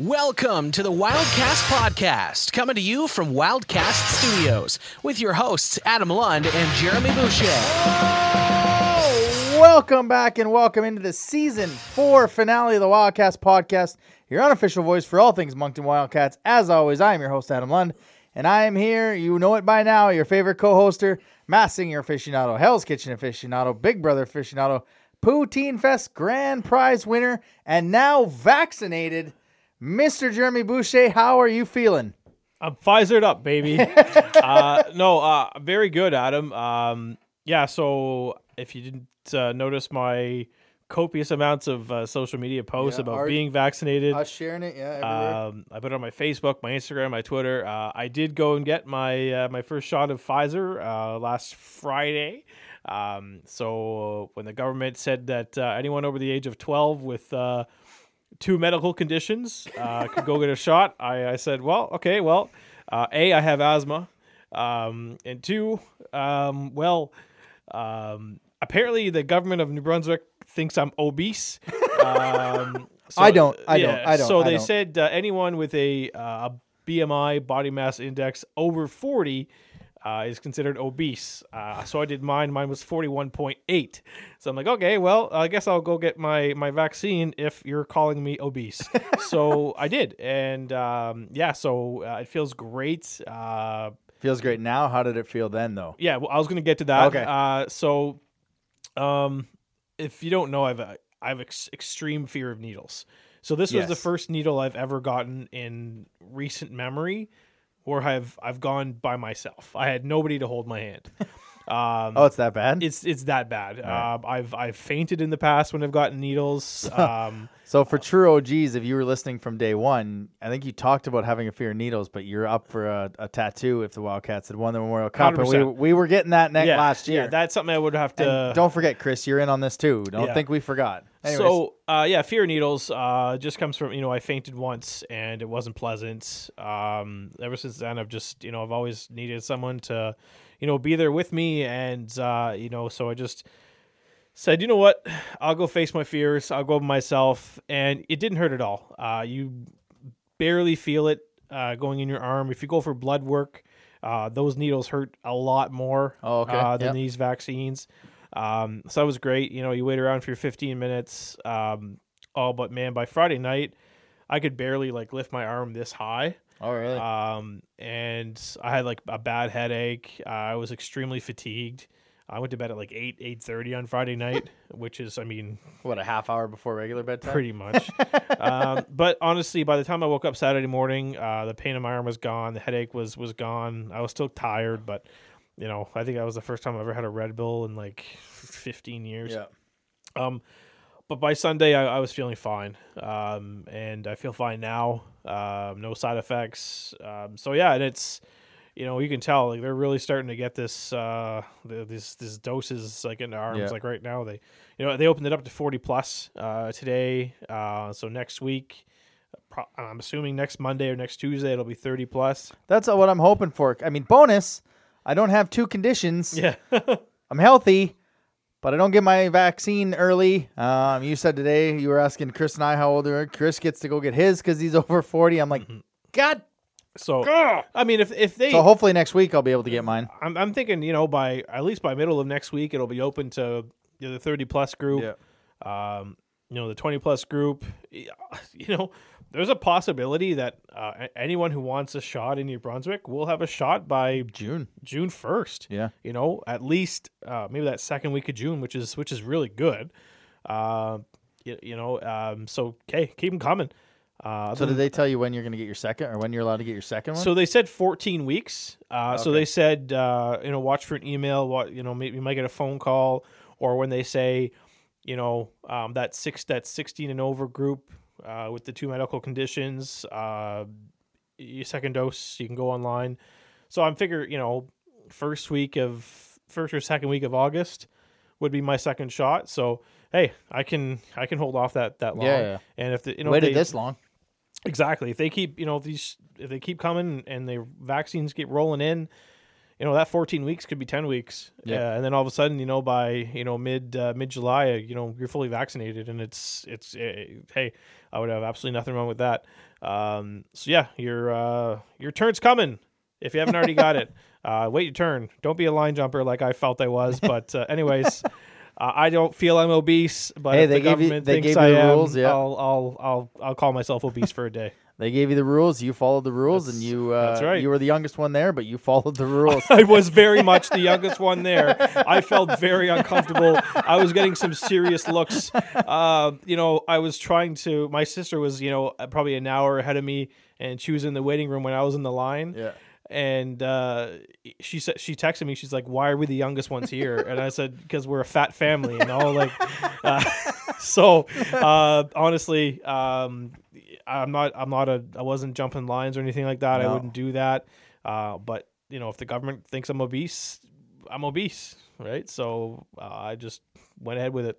Welcome to the Wildcast Podcast, coming to you from Wildcast Studios with your hosts Adam Lund and Jeremy Boucher. Oh, welcome back and welcome into the season four finale of the Wildcast Podcast, your unofficial voice for all things Moncton Wildcats. As always, I am your host, Adam Lund, and I am here, you know it by now, your favorite co hoster, Masked Singer aficionado, Hell's Kitchen aficionado, Big Brother aficionado, Poutine Fest grand prize winner, and now vaccinated, Mr. Jeremy Boucher. How are you feeling? I'm Pfizered up, baby. uh, no, uh, very good, Adam. Um, yeah, so if you didn't uh, notice my copious amounts of uh, social media posts Yeah, about our- being vaccinated, Us sharing it, yeah, everywhere. um, I put it on my Facebook, my Instagram, my Twitter. Uh, I did go and get my uh, my first shot of Pfizer uh, last Friday. Um, so when the government said that uh, anyone over the age of 12 with uh, two medical conditions uh, could go get a shot, I, I said, well, okay, well, uh, a I have asthma, um, and two, um, well, um, apparently the government of New Brunswick thinks I'm obese. Um, so- I don't, I don't, I don't, So I they don't. said uh, anyone with a, uh, a BMI body mass index over 40 uh, is considered obese. Uh, so I did mine. Mine was 41.8. So I'm like, okay, well, I guess I'll go get my, my vaccine if you're calling me obese. so I did. And um, yeah, so uh, it feels great. Uh, Feels great now. How did it feel then, though? yeah, well, I was going to get to that. Okay. Uh, so, um, if you don't know, I've I have ex- extreme fear of needles. So this was the first needle I've ever gotten in recent memory, where I've I've gone by myself. I had nobody to hold my hand. Um, Oh, it's that bad? it's it's that bad. right. Um, I've I've fainted in the past when I've gotten needles. Um, So for true OGs, if you were listening from day one, I think you talked about having a fear of needles, but you're up for a, a tattoo if the Wildcats had won the Memorial Cup, and we, 100%. we were getting that next yeah, last year. yeah, that's something I would have to. and don't forget, Chris, you're in on this too. Don't Yeah. think we forgot. Anyways, So uh, yeah, fear of needles uh, just comes from you know I fainted once and it wasn't pleasant. Um, ever since then, I've just you know I've always needed someone to you know be there with me, and uh, you know so I just said you know what I'll go face my fears. I'll go by myself, and it didn't hurt at all. Uh, you barely feel it uh, going in your arm. If you go for blood work, uh, those needles hurt a lot more Oh, okay. uh, than Yep. these vaccines. Um, so that was great. You know, you wait around for your 15 minutes. Um, oh, but man, by Friday night, I could barely like lift my arm this high. Oh really? Um, and I had like a bad headache. Uh, I was extremely fatigued. I went to bed at like eight eight thirty on Friday night, which is, I mean, what a half hour before regular bedtime? pretty much. um, but honestly, by the time I woke up Saturday morning, uh, the pain in my arm was gone. The headache was was gone. I was still tired, but you know, I think that was the first time I ever had a Red Bull in like 15 years. Yeah. Um, but by Sunday, I, I was feeling fine, um, and I feel fine now. Um, no side effects. Um, so yeah, and it's you know you can tell like they're really starting to get this uh the, this this doses like in their arms. Yeah. Like right now, they you know they opened it up to 40 plus uh, today. Uh, so next week. pro- I'm assuming next Monday or next Tuesday it'll be 30 plus. That's what I'm hoping for. I mean, bonus. I don't have two conditions. Yeah. I'm healthy, but I don't get my vaccine early. Um, you said today you were asking Chris and I how old they are. Chris gets to go get his because he's over 40. I'm like, God. so I mean, if if they So hopefully next week I'll be able to get mine. I'm, I'm thinking, you know, by at least by middle of next week, it'll be open to you know, the 30 plus group. Um, you know, the 20 plus group. You know, there's a possibility that uh, anyone who wants a shot in New Brunswick will have a shot by June. June 1st. Yeah. You know, at least uh, maybe that second week of June, which is which is really good. Uh, you, you know, um, so okay, keep them coming. Uh, So did they tell you when you're going to get your second or when you're allowed to get your second one? So they said 14 weeks. Uh, So they said, uh, you know, watch for an email. What you know, maybe you might get a phone call, or when they say, you know, um, that six, that 16 and over group uh, with the two medical conditions, uh, your second dose, you can go online. So I'm figure, you know, first week of first or second week of August would be my second shot. So hey, I can I can hold off that that long. Yeah, yeah. And if the, you know Waited they- this long. Exactly. If they keep, you know, if these if they keep coming and the vaccines keep rolling in, you know that 14 weeks could be 10 weeks Yeah. yeah and then all of a sudden you know by you know mid uh, mid july you know you're fully vaccinated and it's it's uh, hey i would have absolutely nothing wrong with that um so yeah your uh your turn's coming if you haven't already got it uh wait your turn don't be a line jumper like i felt i was but uh, anyways uh, I don't feel I'm obese, but Hey, if they the gave you- government they thinks gave I the am, rules, yeah. I'll, I'll, I'll, I'll call myself obese for a day. They gave you the rules. You followed the rules, and you uh, that's right. you were the youngest one there, but you followed the rules. I was very much the youngest one there. I felt very uncomfortable. I was getting some serious looks. Uh, you know, I was trying to. My sister was, you know, probably an hour ahead of me, and she was in the waiting room when I was in the line. yeah. And uh, she said she texted me. She's like, "Why are we the youngest ones here?" And I said, "Because we're a fat family." And all like, uh, so uh, honestly, um, I'm not. I'm not a. I wasn't jumping lines or anything like that. No. I wouldn't do that. Uh, but you know, if the government thinks I'm obese, I'm obese, right? So uh, I just went ahead with it.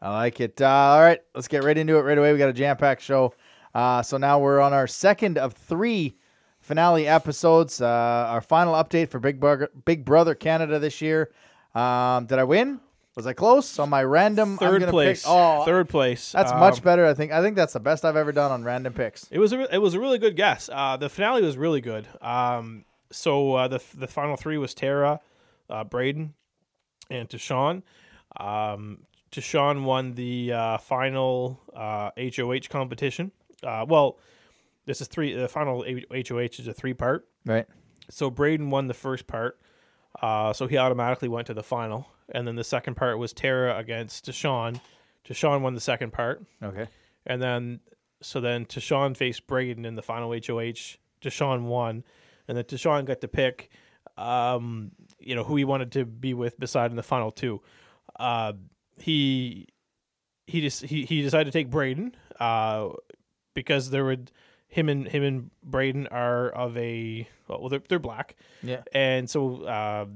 I like it. Uh, all right, let's get right into it right away. We got a jam packed show. Uh, so now we're on our second of three finale episodes. Uh, our final update for Big Brother, Big Brother Canada this year. Um, did I win? Was I close on my random? I'm Third place. Pick, oh, Third place. That's Um, much better. I think. I think that's the best I've ever done on random picks. It was a it was a really good guess. Uh, the finale was really good. Um, so uh, the the final three was Tara, uh, Breydon, and Tashawn. Um, Tashawn won the uh, final uh, HOH competition. Uh, well, this is three. The final HOH is a three part. Right. So Breydon won the first part, uh, so he automatically went to the final. And then the second part was Tara against Tashawn. Tashawn won the second part. Okay. And then, so then Tashawn faced Breydon in the final HOH. Tashawn won, and then Tashawn got to pick, um, you know, who he wanted to be with beside in the final two. Uh, he he just he, he decided to take Breydon, uh, because there would him and him and Breydon are of a well they're they're black, Yeah. and so uh,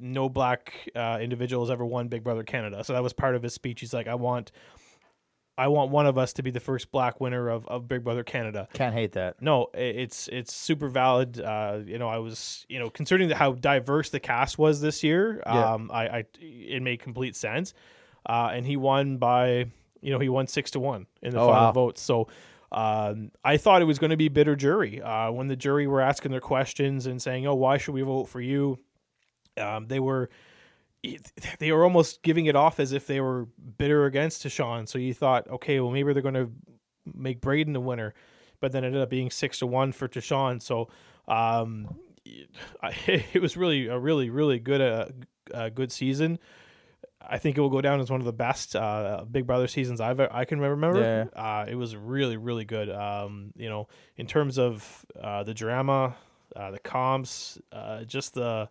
no black uh, individual has ever won Big Brother Canada. So that was part of his speech. He's like, I want, I want one of us to be the first black winner of, of Big Brother Canada. Can't hate that. No, it's it's super valid. Uh, you know, I was you know considering the, how diverse the cast was this year. Yeah. Um, I, I it made complete sense. Uh, and he won by you know he won six to one in the Oh, final wow. votes. So. Um, I thought it was going to be bitter jury. Uh, when the jury were asking their questions and saying, "Oh, why should we vote for you?" Um, they were they were almost giving it off as if they were bitter against Tashawn. So you thought, okay, well maybe they're going to make Breydon the winner, but then it ended up being six to one for Tashawn. So um, it was really a really really good uh, uh, good season. I think it will go down as one of the best uh, Big Brother seasons I've I can remember. Yeah. Uh, it was really really good. Um, you know, in terms of uh, the drama, uh, the comps, uh, just the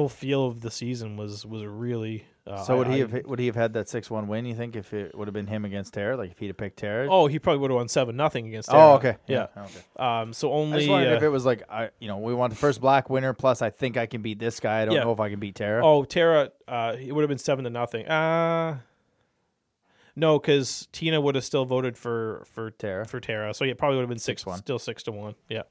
whole feel of the season was was really. Uh, So would I- he I- have would he have had that six one win? You think if it would have been him against Tara, like if he'd have picked Tara? Oh, he probably would have won seven nothing against. Oh, okay. Yeah. Okay. Um. So I only. just wondered uh, if it was like I, you know, we want the first black winner. Plus, I think I can beat this guy. I don't Yeah. know if I can beat Tara. oh, Tara. Uh, it would have been seven to nothing. Uh no, because Tina would have still voted for for Tara. for Tara. So yeah, probably would have been six 6-1. Still six to one. Yeah.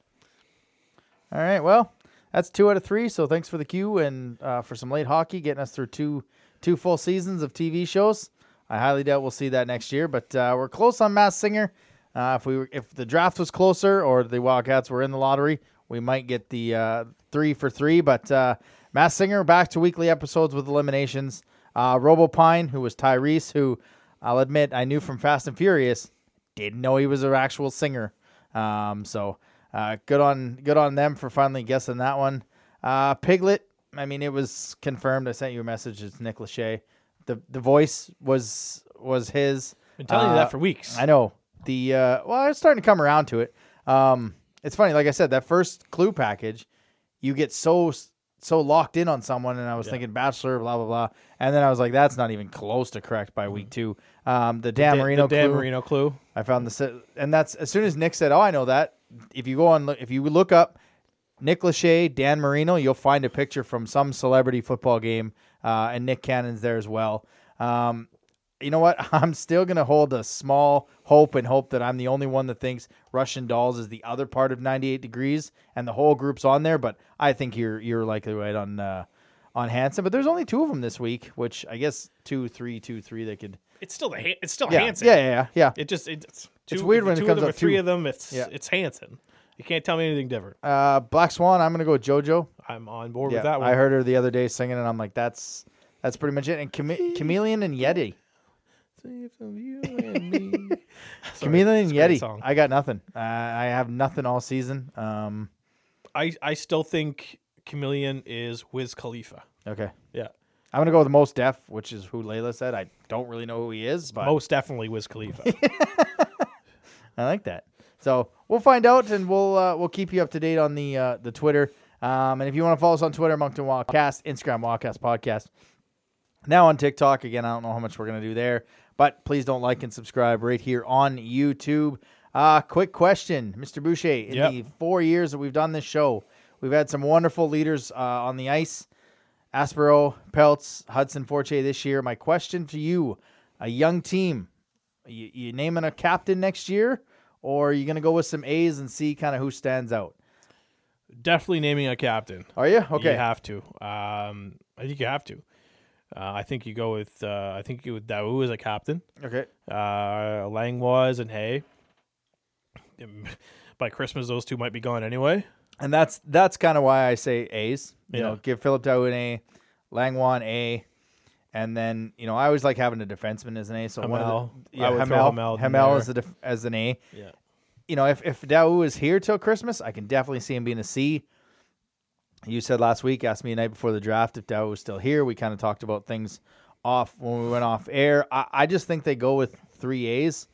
All right. Well, that's two out of three. So thanks for the cue and uh, for some late hockey, getting us through two two full seasons of TV shows. I highly doubt we'll see that next year, but uh, we're close on Masked Singer. Uh, if we were, if the draft was closer or the Wildcats were in the lottery, we might get the uh, three for three. But uh, Masked Singer back to weekly episodes with eliminations. Uh, Robopine, who was Tyrese, who I'll admit I knew from Fast and Furious, didn't know he was an actual singer. Um, so uh, good on good on them for finally guessing that one. Uh, Piglet, I mean, it was confirmed. I sent you a message. It's Nick Lachey. The the voice was was his. Been telling you Uh, that for weeks. I know the uh, well, I'm starting to come around to it. Um, it's funny, like I said, that first clue package, you get so so locked in on someone, and I was Yeah. thinking Bachelor, blah blah blah, and then I was like, that's not even close to correct by week two. Um, the Dan Da- Marino the Dan clue, Marino clue. I found the and that's as soon as Nick said, "Oh, I know that." If you go on, if you look up Nick Lachey, Dan Marino, you'll find a picture from some celebrity football game, uh, and Nick Cannon's there as well. Um, you know what? I'm still gonna hold a small hope and hope that I'm the only one that thinks Russian Dolls is the other part of 98 degrees and the whole group's on there. But I think you're you're likely right on uh, on Hanson. But there's only two of them this week, which I guess two, three, two, three. They could. It's still the it's still Yeah, Hanson. yeah, yeah, yeah, yeah. It just it's two, It's weird when it two comes up or three two. of them. It's Yeah. it's Hanson. You can't tell me anything different. Uh, Black Swan. I'm gonna go with JoJo. I'm on board Yeah, with that one. I heard her the other day singing, and I'm like, that's that's pretty much it. And Chame- Chameleon and Yeti. You and me. Sorry, Chameleon and it's a great Yeti. song. I got nothing. Uh, I have nothing all season. Um, I I still think Chameleon is Wiz Khalifa. okay. Yeah, I'm gonna go with Mos Def, which is who Layla said. I don't really know who he is, but most definitely Wiz Khalifa. I like that. So we'll find out, and we'll uh, we'll keep you up to date on the uh, the Twitter. Um, and if you want to follow us on Twitter, Moncton Wildcast, Instagram Wildcast Podcast. Now on TikTok again. I don't know how much we're gonna do there, but please don't like and subscribe right here on YouTube. Uh, quick question, Mr. Boucher. In Yep. the four years that we've done this show, we've had some wonderful leaders uh, on the ice. Aspero, Peltz, Hudson Forte this year. My question to you, a young team, you, you naming a captain next year, or are you going to go with some A's and see kind of who stands out? definitely naming a captain. Are you? Okay. You have to. Um, I think you have to. Uh, I think you go with. Uh, I think you with Daou as a captain. Okay. Uh, Langlois and Hay. By Christmas, those two might be gone anyway. And that's that's kind of why I say A's. You Yeah. know, give Philip Dow an A, Langlois an A, and then you know I always like having a defenseman as an A. So one of Hamel. the yeah, I would Hamel, Hamel Hamel as a def, as an A. Yeah. you know, if if Daou is here till Christmas, I can definitely see him being a C. You said last week, asked me a night before the draft if Daou was still here. We kind of talked about things off when we went off air. I, I just think they go with three A's.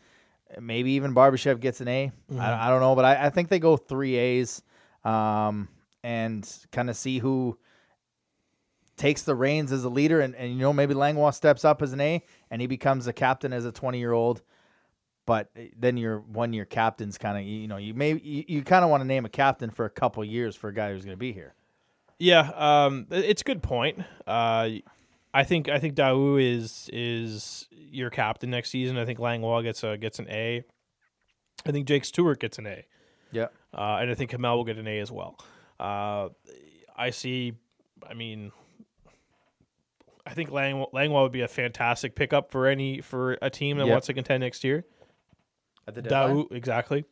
Maybe even Barbashev gets an A. I, I don't know, but I, I think they go three A's um, and kind of see who takes the reins as a leader. And, and you know, maybe Langlois steps up as an A and he becomes a captain as a 20 year old but then your one year captain's kind of you know you may you, you kind of want to name a captain for a couple years for a guy who's going to be here. Yeah, um, it's a good point. Uh, I think I think Daou is is your captain next season. I think Langlois gets a gets an A. I think Jake Stewart gets an A, Yeah, uh, and I think Hamel will get an A as well. Uh, I see. I mean, I think Lang, Langlois would be a fantastic pickup for any for a team that Yep. wants to contend next year. at the Daou exactly.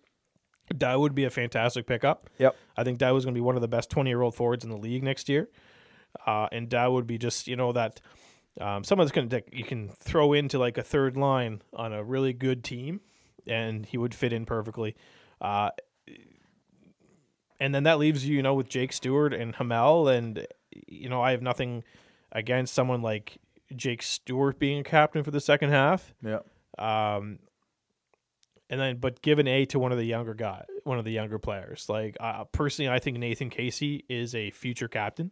Daou would be a fantastic pickup. Yep. I think Dow is going to be one of the best 20 year old forwards in the league next year. Uh, and Dow would be just, you know, that um, someone that's going to, you can throw into like a third line on a really good team and he would fit in perfectly. Uh, and then that leaves you, you know, with Jake Stewart and Hamel. And, you know, I have nothing against someone like Jake Stewart being a captain for the second half. Yeah, Um, and then, but give an A to one of the younger guy, one of the younger players. Like uh, personally, I think Nathan Casey is a future captain.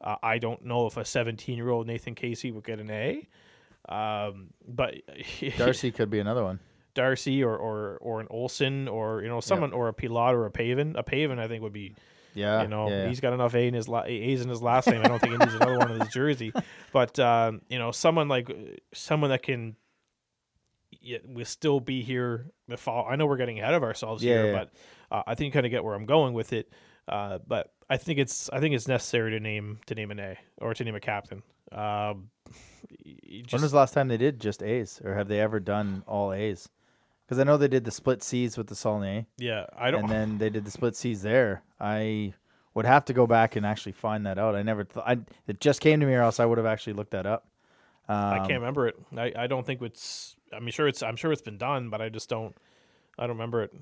Uh, I don't know if a 17 year old Nathan Casey would get an A, um, but Darcy could be another one. Darcy or, or or an Olson or you know someone or a Pilat or a Paven. A Paven I think would be Yeah, you know, yeah, he's got enough A in his la- A's in his last name. I don't think he needs another one in his jersey. But um, you know, someone like someone that can yeah, will still be here the fall. I know we're getting ahead of ourselves Yeah, here, but uh, I think you kind of get where I'm going with it. Uh, but I think it's I think it's necessary to name to name an A or to name a captain. Um, you when was the last time they did just A's, or have they ever done all A's? Because I know they did the split C's with the Saulnier, yeah, I don't. and then they did the split C's there. I would have to go back and actually find that out. I never, th- I it just came to me, or else I would have actually looked that up. Um, I can't remember it. I, I don't think it's. I mean, sure it's. I'm sure it's been done, but I just don't. I don't remember it.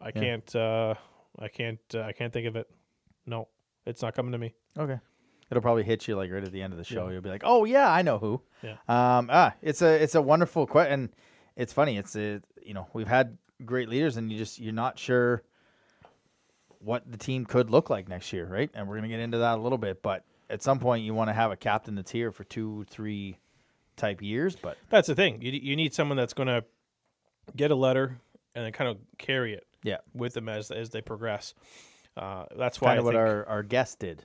I Yeah. can't. Uh, I can't. Uh, I can't think of it. No, it's not coming to me. Okay. It'll probably hit you like right at the end of the show. Yeah. You'll be like, "Oh yeah, I know who." Yeah. Um. Ah, it's a it's a wonderful question. It's funny. It's a you know we've had great leaders, and you just you're not sure what the team could look like next year, right? And we're gonna get into that a little bit, but at some point you want to have a captain that's here for two, three type years. But That's the thing. You you need someone that's going to get a letter and then kind of carry it yeah, with them as as they progress. Uh, that's why kind I of what think, our our guest did,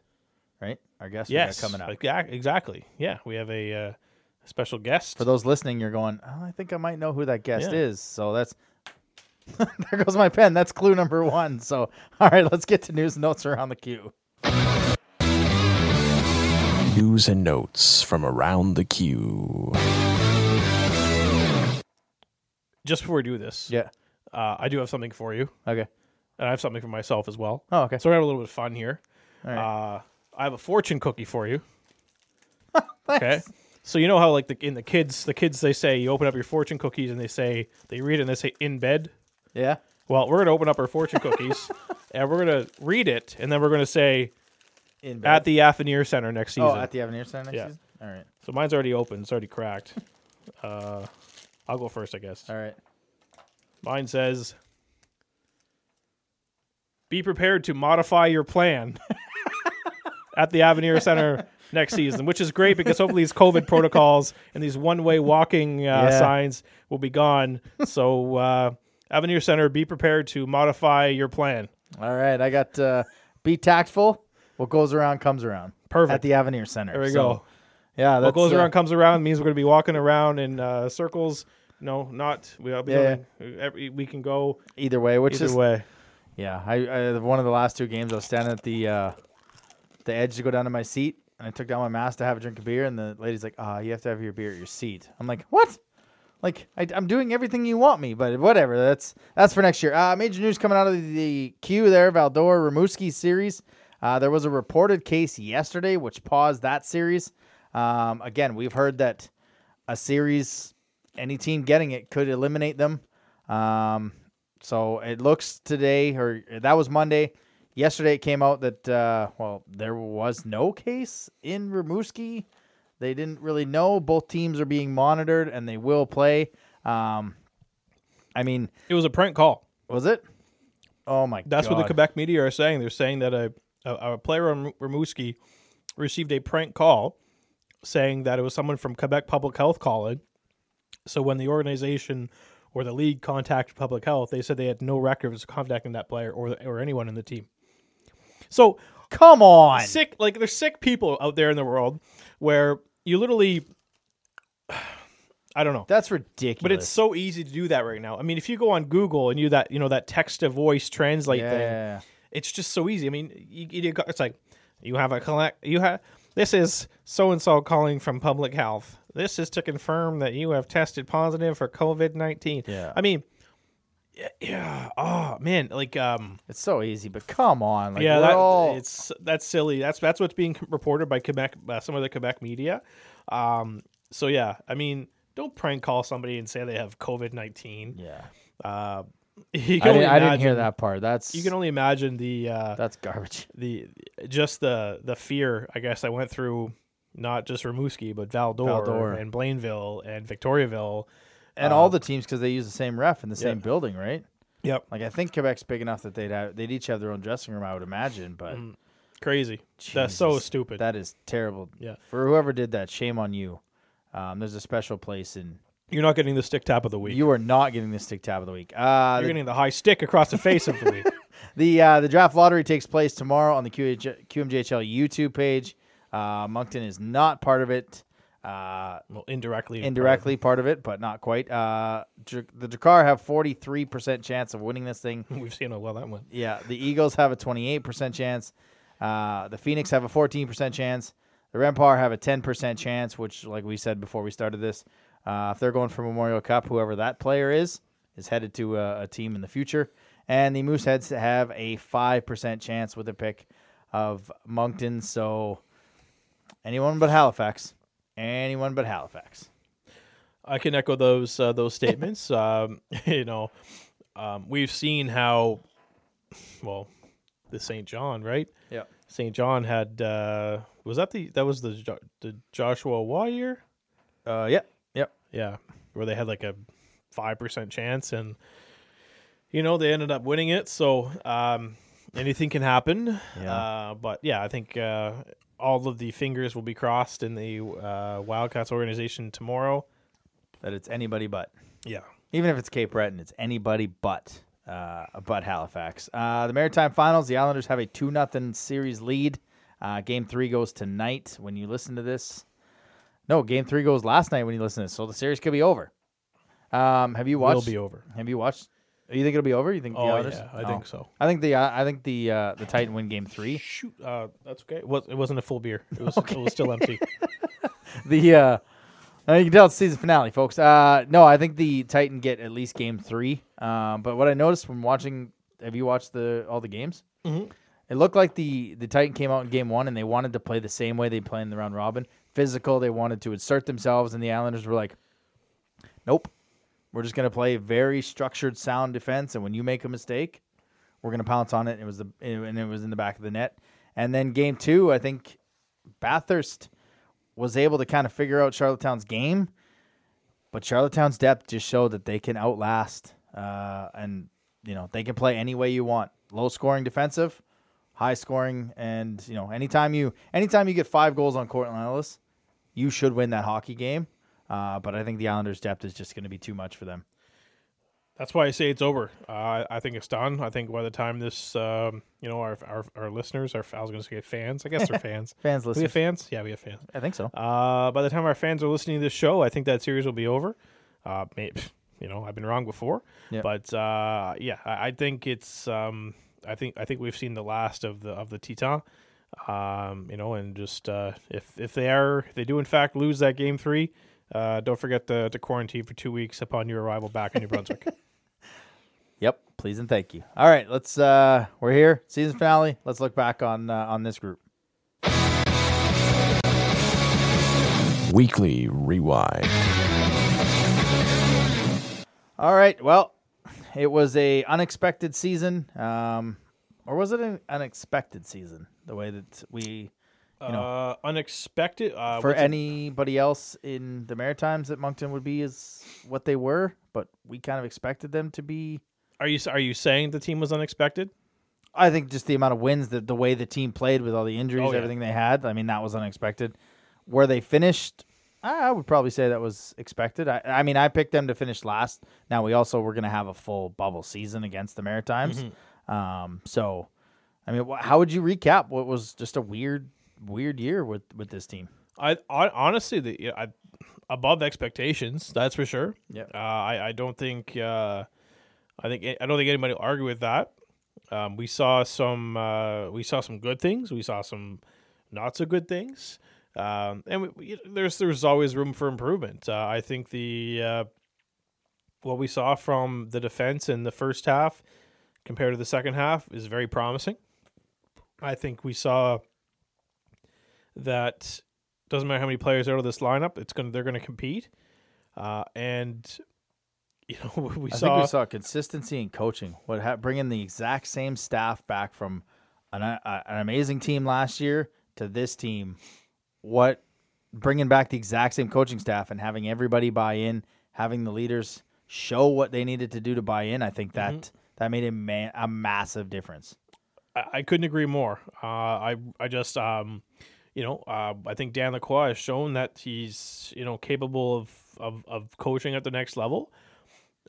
right? Our guest yes coming up. exactly. Yeah, we have a uh, special guest. For those listening, you're going, oh, I think I might know who that guest Yeah. is. So that's there goes my pen. That's clue number one. So all right, let's get to news and notes around the queue. News and notes from around the queue. Just before we do this, Yeah. uh, I do have something for you, Okay. and I have something for myself as well. Oh, okay. So we're gonna have a little bit of fun here. All right. Uh, I have a fortune cookie for you. okay. So you know how like the in the kids the kids they say you open up your fortune cookies and they say they read it and they say in bed. Yeah. Well, we're gonna open up our fortune cookies and we're gonna read it and then we're gonna say In bed. at the Avenir Center next season. oh, at the Avenir Center next Yeah. season. All right. so mine's already open. It's already cracked. Uh, I'll go first, I guess. All right. Mine says, "Be prepared to modify your plan at the Avenir Center next season," which is great because hopefully these COVID protocols and these one-way walking uh, Yeah. signs will be gone. So, uh, Avenir Center, be prepared to modify your plan. All right. I got uh, be tactful. What goes around comes around. Perfect. At the Avenir Center. there we So, go. Yeah. That's, What goes uh, around comes around means we're going to be walking around in uh, circles. No, not we'll be Yeah, every, we can go either way, which either is way. Yeah, I, I one of the last two games I was standing at the uh, the edge to go down to my seat, and I took down my mask to have a drink of beer, and the lady's like, "Ah, you have to have your beer at your seat." I'm like, "What?" Like I, I'm doing everything you want me, but whatever. That's that's for next year. Uh, major news coming out of the, the queue there, Val-d'Or Rimouski series. Uh, there was a reported case yesterday which paused that series. Um, again, we've heard that a series, any team getting it could eliminate them. Um, so it looks today, or that was Monday. Yesterday it came out that uh, well, there was no case in Rimouski. They didn't really know. Both teams are being monitored, and they will play. Um, I mean, It was a prank call. was it? Oh my god That's god! what the Quebec media are saying. They're saying that a a, a player on Rimouski received a prank call saying that it was someone from Quebec Public Health calling. So when the organization or the league contacted Public Health, they said they had no records of contacting that player or or anyone in the team. So Come on, sick like there's sick people out there in the world where you literally I don't know. that's ridiculous. But it's so easy to do that right now. I mean, if you go on Google and you that you know that text to voice translate thing, it's just so easy. I mean, you, you it's like you have a collect. You have this is so and so calling from public health. This is to confirm that you have tested positive for COVID nineteen. Yeah. I mean, yeah. Oh man, like um, It's so easy, but come on, like, yeah, that, all- it's that's silly. That's that's what's being reported by Quebec, uh, some of the Quebec media. Um, so yeah, I mean, don't prank call somebody and say they have COVID nineteen. yeah. Uh, I didn't, I didn't hear that part. That's You can only imagine the uh, that's garbage. the just the the fear I guess I went through not just Rimouski but Val-d'Or, Val-d'Or. and Blainville and Victoriaville. And all the teams because they use the same ref in the same building, right? Yep, Like I think Quebec's big enough that they'd have, they'd each have their own dressing room. I would imagine, but Mm, crazy. That's so Jesus, stupid. That is terrible. Yeah. For whoever did that, shame on you. Um, there's a special place in. You're not getting the stick tap of the week. You are not getting the stick tab of the week. Uh, You're the getting the high stick across the face of the week. the, uh, the draft lottery takes place tomorrow on the QH, QMJHL YouTube page. Uh, Moncton is not part of it. Uh, Well, indirectly. indirectly part of it, but not quite. Uh, Dr- the Drakkar have 43% chance of winning this thing. We've seen how well that went. Yeah, the Eagles have a 28% chance. Uh, the Phoenix have a 14% chance. The Rempar have a 10% chance, which, like we said before we started this, uh, if they're going for Memorial Cup, whoever that player is, is headed to a, a team in the future. And the Mooseheads have a 5% chance with a pick of Moncton. So anyone but Halifax. Anyone but Halifax. I can echo those uh, those statements. um, you know, um, we've seen how, well, the Saint John, right? Yeah. Saint John had uh, was that the that was the Jo- the Joshua Roy year? Uh, yep. Yep. Yeah, where they had like a five percent chance, and you know they ended up winning it. So um, anything can happen. Yeah. Uh, but yeah, I think uh, all of the fingers will be crossed in the uh, Wildcats organization tomorrow. That it's anybody but. Yeah. Even if it's Cape Breton, it's anybody but uh, but Halifax. Uh, the Maritime Finals, the Islanders have a two nothing series lead. Uh, game three goes tonight. When you listen to this, No, game three goes last night when you listen to this, so the series could be over. Um, have you watched? Will be over. Have you watched? You think it'll be over? You think? the Oh yeah, I Oh. think so. I think the uh, I think the uh, the Titan win game three. Shoot, uh, that's okay. It, was, it wasn't a full beer. It was it was still empty. The uh, you can tell it's season finale, folks. Uh, no, I think the Titan get at least game three. Um, but what I noticed from watching, have you watched the all the games? Mhm. It looked like the the Titan came out in game one and they wanted to play the same way they play in the round robin, physical. They wanted to insert themselves, and the Islanders were like, "Nope, we're just gonna play a very structured, sound defense. And when you make a mistake, we're gonna pounce on it." It was the and it was in the back of the net. And then game two, I think Bathurst was able to kind of figure out Charlottetown's game, but Charlottetown's depth just showed that they can outlast, uh, and you know they can play any way you want. Low scoring defensive, high scoring, and you know anytime you anytime you get five goals on Cortland Ellis, you should win that hockey game. Uh, but I think the Islanders' depth is just going to be too much for them. That's why I say it's over. Uh, I think it's done. I think by the time this, um, you know, our, our our listeners, our I was going to say fans. I guess they're fans. Fans we have fans. Yeah, we have fans. I think so. Uh, by the time our fans are listening to this show, I think that series will be over. Uh, may, you know, I've been wrong before, Yeah. but uh, yeah, I, I think it's. Um, I think I think we've seen the last of the of the Titan. Um, you know, and just uh, if if they are if they do in fact lose that game three, uh, don't forget to, to quarantine for two weeks upon your arrival back in New Brunswick. Yep. Please and thank you. All right, let's. uh We're here, season finale. Let's look back on uh, on this group. Weekly Rewind. All right. Well, it was a unexpected season, um, or was it an unexpected season? The way that we, you know, uh, unexpected uh, for what's it- anybody else in the Maritimes that Moncton would be is what they were, but we kind of expected them to be. Are you are you saying the team was unexpected? I think just the amount of wins, that the way the team played with all the injuries, Oh, yeah. everything they had. I mean, that was unexpected. Where they finished, I would probably say that was expected. I, I mean, I picked them to finish last. Now we also were going to have a full bubble season against the Maritimes. Mm-hmm. Um, so, I mean, how would you recap what was just a weird, weird year with with this team? I, I honestly, the I, above expectations, that's for sure. Yeah. Uh, I I don't think uh, I think I don't think anybody will argue with that. Um, we saw some uh, we saw some good things. We saw some not so good things. Um, and we, we, there's there's always room for improvement. Uh, I think the uh, what we saw from the defense in the first half compared to the second half is very promising. I think we saw that doesn't matter how many players are out of this lineup, it's gonna they're gonna compete. Uh, and you know we I saw, think we saw consistency in coaching. What ha- bringing the exact same staff back from an, uh, an amazing team last year to this team. What bringing back the exact same coaching staff and having everybody buy in, having the leaders show what they needed to do to buy in. I think that Mm-hmm. that made a a massive difference. I, I couldn't agree more. Uh, I I just um, you know uh, I think Dan Lacroix has shown that he's you know capable of of, of coaching at the next level.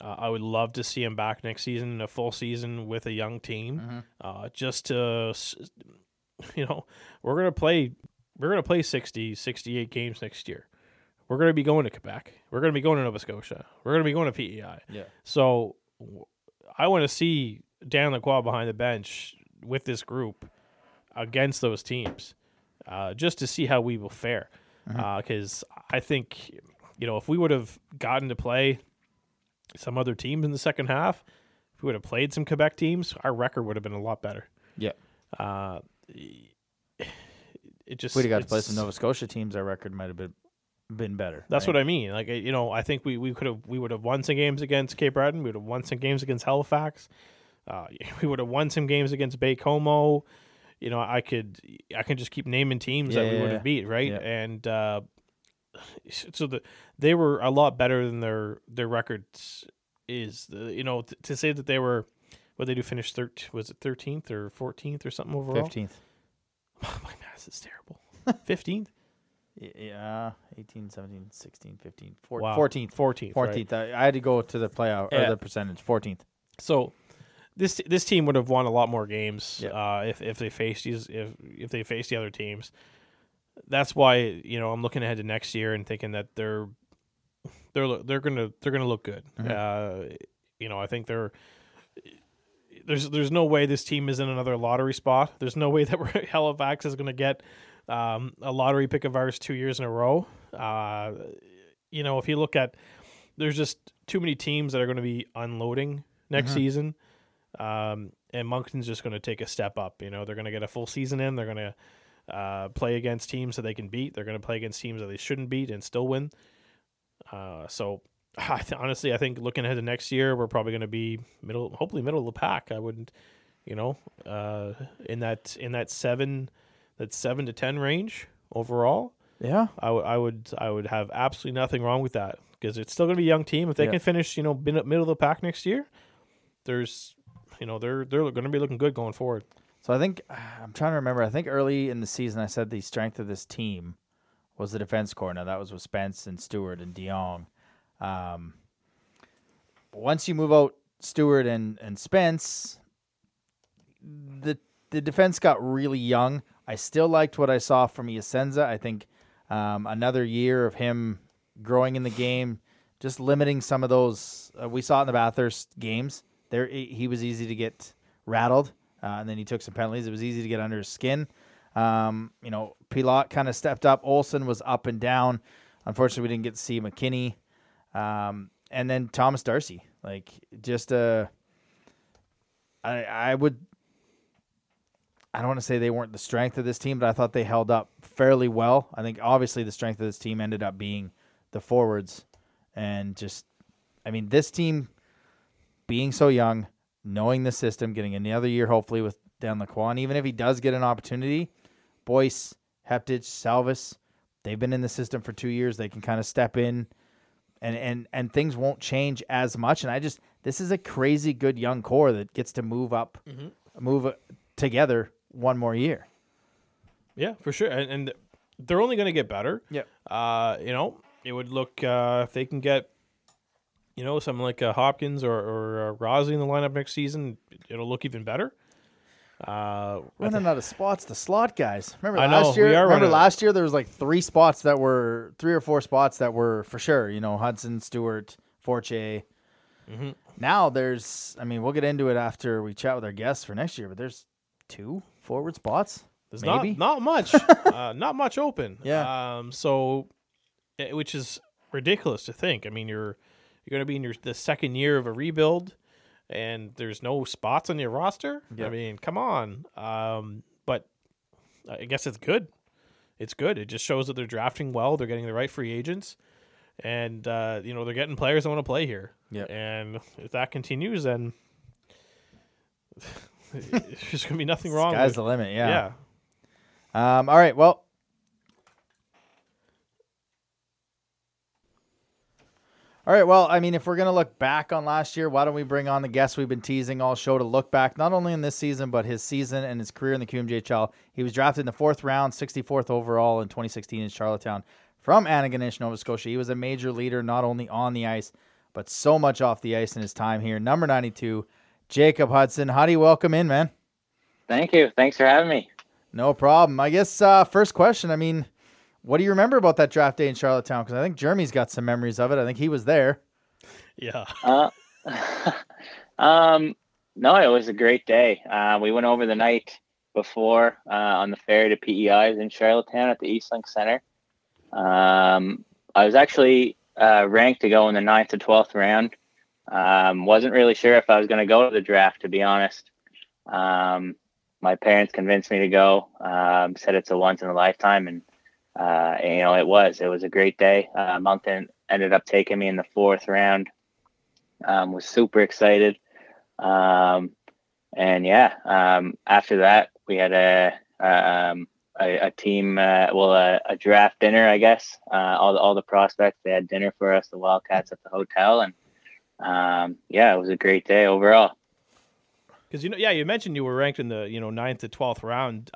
Uh, I would love to see him back next season in a full season with a young team, uh, just to you know we're gonna play we're gonna play 60, 68 games next year. We're gonna be going to Quebec. We're gonna be going to Nova Scotia. We're gonna be going to PEI. Yeah. So I want to see Dan Lacroix behind the bench with this group against those teams, uh, just to see how we will fare. Because I think, you know, if we would have gotten to play some other teams in the second half, if we would have played some Quebec teams, our record would have been a lot better. Yeah. Uh, it just we'd have got to play some Nova Scotia teams, our record might have been been better. That's what I mean. Like you know, I think we, we could have we would have won some games against Cape Breton. We would have won some games against Halifax. Uh, we would have won some games against Baie-Comeau. You know, I could I can just keep naming teams that we yeah, would yeah. have beat, right? Yeah. And uh, so the they were a lot better than their their records is. The, you know, t- to say that they were what they do finish thir- was it thirteenth or fourteenth or something overall. Fifteenth. My math is terrible. Fifteenth. Yeah, 18, 17, 16, 15, 14th. Wow. 14th. Fourteenth. right? 14th. I, I had to go to the playoff Yeah. or the percentage. 14th. So this this team would have won a lot more games uh, if if they faced these if if they faced the other teams. that's why you know I'm looking ahead to next year and thinking that they're they're they're gonna they're gonna look good. Mhm. Uh, you know, I think they're there's there's no way this team is in another lottery spot. There's no way that we're, Halifax is gonna get um, a lottery pick of ours two years in a row. Uh, you know, if you look at there's just too many teams that are going to be unloading next Mhm. season. Um, and Moncton's just going to take a step up. You know, they're going to get a full season in. They're going to uh, play against teams that they can beat. They're going to play against teams that they shouldn't beat and still win. Uh, so, I th- honestly, I think looking ahead to next year, we're probably going to be middle, hopefully middle of the pack. I wouldn't, you know, uh, in that in that seven, that seven to ten range overall. Yeah. I, w- I would I would have absolutely nothing wrong with that because it's still going to be a young team. If they Yeah. can finish, you know, middle of the pack next year, there's, you know, they're they're going to be looking good going forward. So I think I'm trying to remember. I think early in the season I said the strength of this team was the defense core. Now that was with Spence and Stewart and DeYoung. Um, once you move out Stewart and and Spence, the the defense got really young. I still liked what I saw from Iasenza. I think um, another year of him growing in the game, just limiting some of those. Uh, we saw in the Bathurst games. There, he was easy to get rattled, uh, and then he took some penalties. It was easy to get under his skin. Um, you know, Pilot kind of stepped up. Olson was up and down. Unfortunately, we didn't get to see McKinney. Um, and then Thomas Darcy, like just uh, I I would I don't want to say they weren't the strength of this team, but I thought they held up fairly well. I think obviously the strength of this team ended up being the forwards and just I mean this team being so young, knowing the system, getting another year hopefully with Dan Lacroix, even if he does get an opportunity, Boyce, Heptich, Salvis, they've been in the system for two years. They can kind of step in and and and things won't change as much. And I just this is a crazy good young core that gets to move up, move uh, together one more year. Yeah, for sure, and, and they're only going to get better. Yeah, Uh, you know, it would look uh, if they can get, you know, something like uh, Hopkins or or uh, Rossi in the lineup next season, it'll look even better. Uh, Running out of spots, the slot guys. Remember I last know, year? remember last year there was like three spots that were three or four spots that were for sure. You know, Hudson, Stewart, Forche. Mhm. Now there's, I mean, we'll get into it after we chat with our guests for next year, but there's two forward spots. There's Maybe. not not much, uh, not much open. Yeah. Um. So, eh, which is ridiculous to think. I mean, you're you're going to be in your the second year of a rebuild, and there's no spots on your roster. Yeah. I mean, come on. Um. But I guess it's good. It's good. It just shows that they're drafting well. They're getting the right free agents, and uh, you know they're getting players that want to play here. Yep. And if that continues, then there's going to be nothing wrong. Sky's with, the limit. yeah. Yeah. Um, all right. Well, all right. Well, I mean, if we're gonna look back on last year, why don't we bring on the guest we've been teasing all show to look back not only in this season but his season and his career in the QMJHL. He was drafted in the fourth round, 64th overall in 2016 in Charlottetown from Antigonish, Nova Scotia. He was a major leader not only on the ice but so much off the ice in his time here. Number 92, Jacob Hudson. How do you welcome in, man? Thank you. Thanks for having me. No problem. I guess uh, first question. I mean, what do you remember about that draft day in Charlottetown? Because I think Jeremy's got some memories of it. I think he was there. Yeah. Uh, um, no, it was a great day. Uh, we went over the night before uh, on the ferry to PEI's in Charlottetown at the Eastlink Center. Um, I was actually uh, ranked to go in the ninth to twelfth round. Um, wasn't really sure if I was going to go to the draft, to be honest. Um, my parents convinced me to go. Um, said it's a once in a lifetime, and uh, you know it was. It was a great day. Uh, Moncton ended up taking me in the fourth round. Um, was super excited, um, and yeah. Um, after that, we had a um, a, a team, uh, well, a, a draft dinner, I guess. Uh, all the all the prospects they had dinner for us, the Wildcats at the hotel, and um, yeah, it was a great day overall. Because you know, yeah, you mentioned you were ranked in the you know ninth to twelfth round.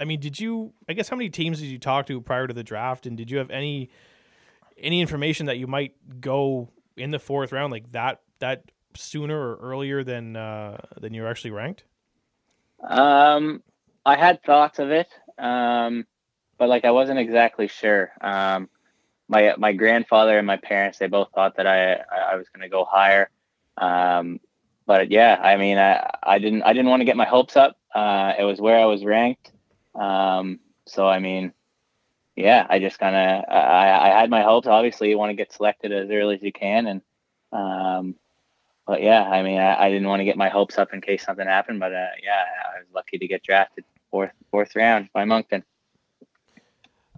I mean, did you? I guess how many teams did you talk to prior to the draft, and did you have any any information that you might go in the fourth round like that that sooner or earlier than uh, than you were actually ranked? Um, I had thoughts of it. Um, but like I wasn't exactly sure. Um, my my grandfather and my parents they both thought that I I was going to go higher. Um, but yeah, I mean, I, I didn't I didn't want to get my hopes up. Uh, it was where I was ranked. Um, so I mean, yeah, I just kind of I, I had my hopes. Obviously, you want to get selected as early as you can, and um, but yeah, I mean, I, I didn't want to get my hopes up in case something happened. But uh, yeah, I was lucky to get drafted fourth fourth round by Moncton.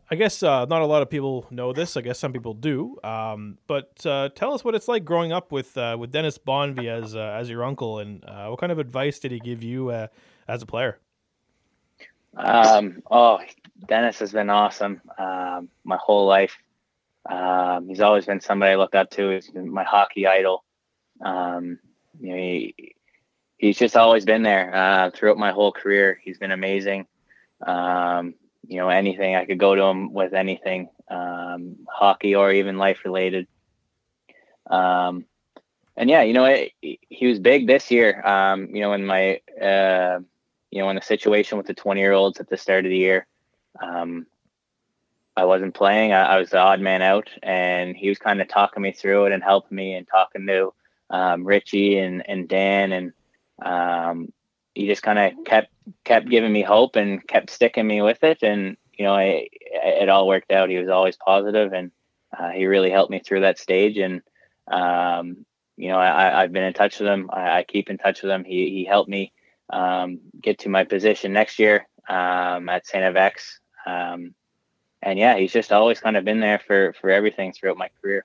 I guess uh, not a lot of people know this. I guess some people do. Um, but uh, tell us what it's like growing up with uh, with Dennis Bonvie as uh, as your uncle, and uh, what kind of advice did he give you as a player? Um, oh, Dennis has been awesome um, my whole life. Um, he's always been somebody I look up to. He's been my hockey idol. Um, you know, he, he's just always been there throughout my whole career. He's been amazing. Um, you know anything i could go to him with anything um, hockey or even life related um, and yeah you know it, he was big this year um, you know in my uh, you know in the situation with the 20 year olds at the start of the year um, i wasn't playing. I, I, was the odd man out and he was kind of talking me through it and helping me and talking to um, richie and, and dan and um, he just kind of kept kept giving me hope and kept sticking me with it. And you know I, it all worked out. He was always positive and uh, he really helped me through that stage. And um, you know I, i've been in touch with him. I, I keep in touch with him. He, he helped me um, get to my position next year um, at St. FX. Um, and yeah, he's just always kind of been there for, for everything throughout my career.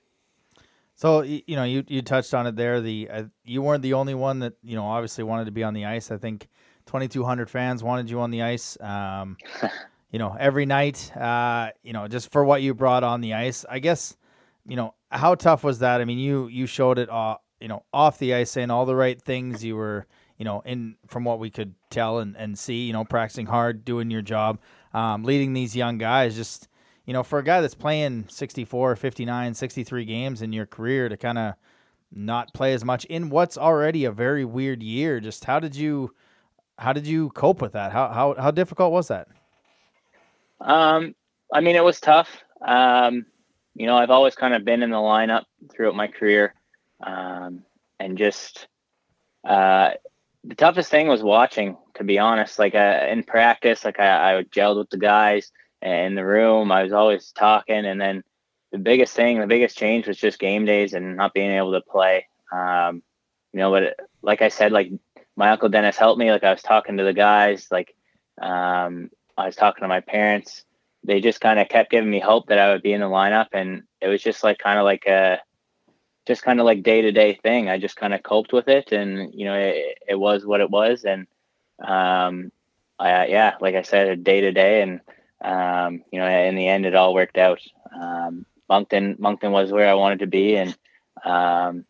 So you know, you you touched on it there. The uh, you weren't the only one that you know obviously wanted to be on the ice. I think 2,200 fans wanted you on the ice. Um, you know, every night. Uh, you know, just for what you brought on the ice. I guess you know how tough was that? I mean, you you showed it. Uh, you know, off the ice, saying all the right things. You were you know in from what we could tell and and see. You know, practicing hard, doing your job, um, leading these young guys. Just you know, for a guy that's playing 64, 59, 63 games in your career to kind of not play as much in what's already a very weird year, just how did you how did you cope with that? How how how difficult was that? Um, I mean, it was tough. Um, you know, I've always kind of been in the lineup throughout my career, um, and just uh, the toughest thing was watching. To be honest, like uh, in practice, like I, I gelled with the guys in the room. I was always talking, and then the biggest thing, the biggest change was just game days and not being able to play. Um, you know, but like I said, like my uncle Dennis helped me. Like I was talking to the guys, like um, I was talking to my parents. They just kind of kept giving me hope that I would be in the lineup, and it was just like kind of like a, just kind of like day to day thing. I just kind of coped with it, and you know, it, it was what it was, and um, I yeah, like I said, day to day, and um, you know, in the end, it all worked out. Um, Moncton, Moncton was where I wanted to be, and um,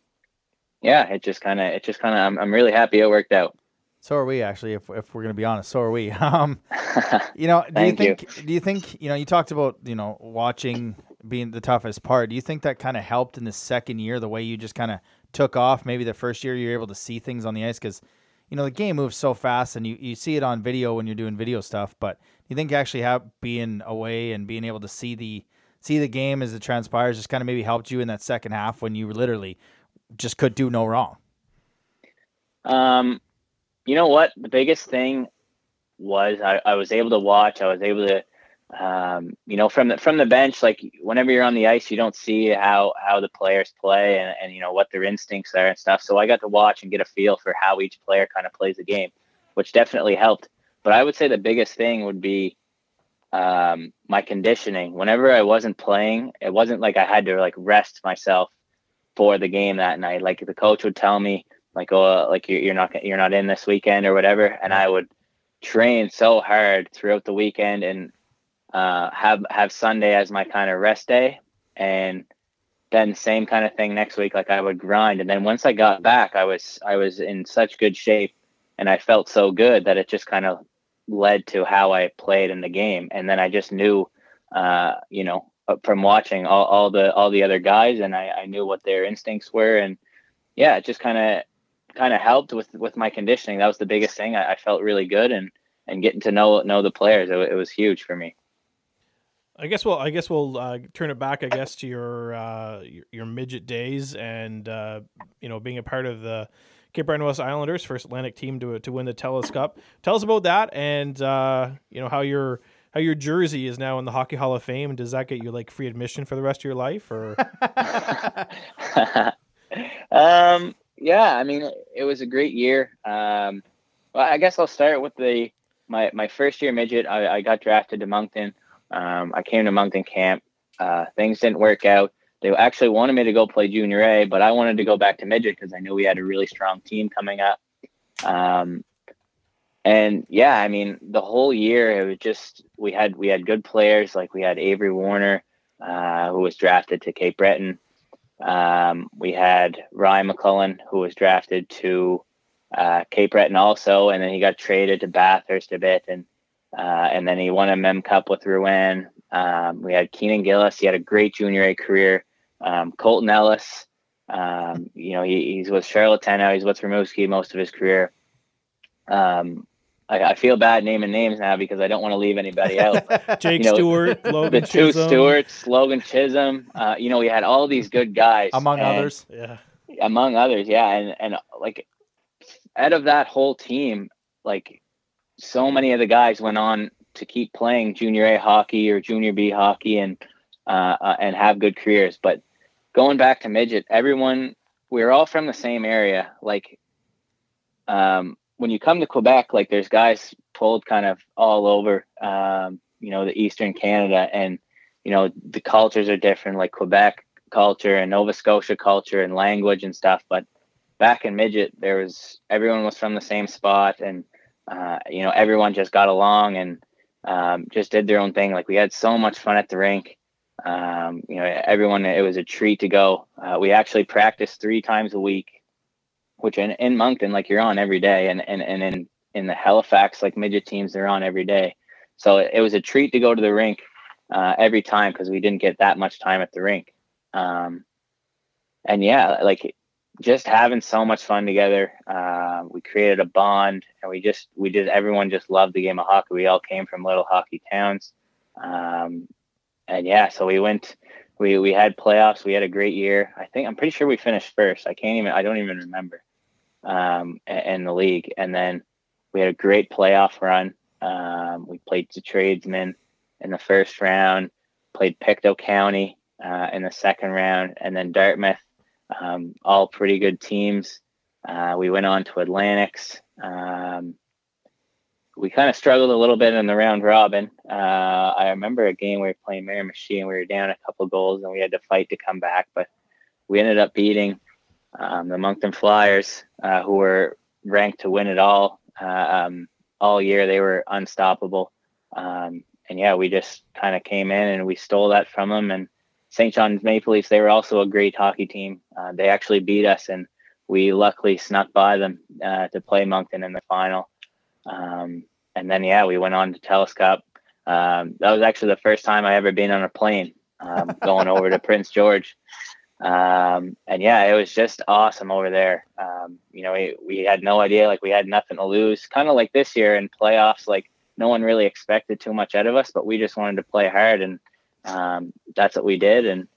yeah, it just kind of, it just kind of, I'm, I'm really happy it worked out. So are we actually, if, if we're going to be honest, so are we. Um, you know, do you think, you. do you think, you know, you talked about, you know, watching being the toughest part. Do you think that kind of helped in the second year, the way you just kind of took off? Maybe the first year you were able to see things on the ice because, you know, the game moves so fast and you, you see it on video when you're doing video stuff, but do you think actually have being away and being able to see the see the game as it transpires just kind of maybe helped you in that second half when you literally just could do no wrong? Um, you know what? The biggest thing was I, I was able to watch. I was able to, um, you know, from the from the bench. Like whenever you're on the ice, you don't see how how the players play and and you know what their instincts are and stuff. So I got to watch and get a feel for how each player kind of plays the game, which definitely helped. But I would say the biggest thing would be um, my conditioning. Whenever I wasn't playing, it wasn't like I had to like rest myself for the game that night. Like the coach would tell me, like, oh, like you're, you're not you're not in this weekend or whatever, and I would train so hard throughout the weekend and uh, have have Sunday as my kind of rest day, and then same kind of thing next week. Like I would grind, and then once I got back, I was I was in such good shape, and I felt so good that it just kind of led to how I played in the game. And then I just knew, uh, you know, uh, from watching all, all the all the other guys, and I, I knew what their instincts were, and yeah, it just kind of kind of helped with with my conditioning. That was the biggest thing. I, I, felt really good, and and getting to know know the players, it, it was huge for me. I guess we'll I guess we'll uh, turn it back I guess to your uh, your, your midget days and uh, you know being a part of the Cape Breton West Islanders first Atlantic team to to win the Telus Cup. Tell us about that and uh, you know how your how your jersey is now in the Hockey Hall of Fame. Does that get you like free admission for the rest of your life or? um, yeah, I mean it was a great year. Um, well, I guess I'll start with the my my first year midget. I, I got drafted to Moncton. Um, I came to Moncton camp. Uh, things didn't work out. They actually wanted me to go play junior A, but I wanted to go back to midget because I knew we had a really strong team coming up. Um, and yeah, I mean, the whole year it was just we had we had good players like we had Avery Warner, uh, who was drafted to Cape Breton. Um, we had Ryan McCullen, who was drafted to uh, Cape Breton also, and then he got traded to Bathurst a bit, and uh, and then he won a Mem Cup with Rouyn. Um, we had Keenan Gillis. He had a great junior A career. Um, Colton Ellis. Um, you know, he, he's with Charlottetown now. He's with Rimouski most of his career. Um, I, I, feel bad naming names now because I don't want to leave anybody out. Jake you know, Stewart, Logan Chisholm. the two Stewarts, Logan Chisholm. Uh, you know, we had all these good guys among and, others. Yeah, among others, yeah, and and like out of that whole team, like so many of the guys went on to keep playing junior A hockey or junior B hockey and uh, uh, and have good careers. But going back to midget, everyone we are all from the same area. Like um, when you come to Quebec, like there's guys pulled kind of all over, um, you know, the Eastern Canada, and you know the cultures are different, like Quebec culture and Nova Scotia culture and language and stuff. But back in midget, there was everyone was from the same spot, and uh, you know everyone just got along and um, just did their own thing. Like we had so much fun at the rink. Um, you know, everyone it was a treat to go. Uh, we actually practiced three times a week, which in, in Moncton, like you're on every day, and and and in in the Halifax, like midget teams, they're on every day. So it, it was a treat to go to the rink uh, every time because we didn't get that much time at the rink. Um, and yeah, like just having so much fun together. Uh, we created a bond, and we just we did. Everyone just loved the game of hockey. We all came from little hockey towns, um, and yeah, so we went. We we had playoffs. We had a great year. I think I'm pretty sure we finished first. I can't even. I don't even remember. Um, in the league, and then we had a great playoff run. Um, we played the tradesmen in the first round. Played Pictou County uh, in the second round, and then Dartmouth um, all pretty good teams. Uh, we went on to Atlantics. Um, we kind of struggled a little bit in the round robin. Uh, I remember a game we were playing Miramichi and we were down a couple goals and we had to fight to come back, but we ended up beating um, the Moncton Flyers, uh, who were ranked to win it all um, all year. They were unstoppable. Um, and yeah, we just kind of came in and we stole that from them and St. John's Maple Leafs, they were also a great hockey team. Uh, they actually beat us, and we luckily snuck by them uh, to play Moncton in the final. Um, and then, yeah, we went on to Telus Cup. Um, that was actually the first time I ever been on a plane um, going over to Prince George. Um, and yeah, it was just awesome over there. Um, you know, we, we had no idea, like we had nothing to lose. Kind of like this year in playoffs, like no one really expected too much out of us, but we just wanted to play hard and um, that's what we did, and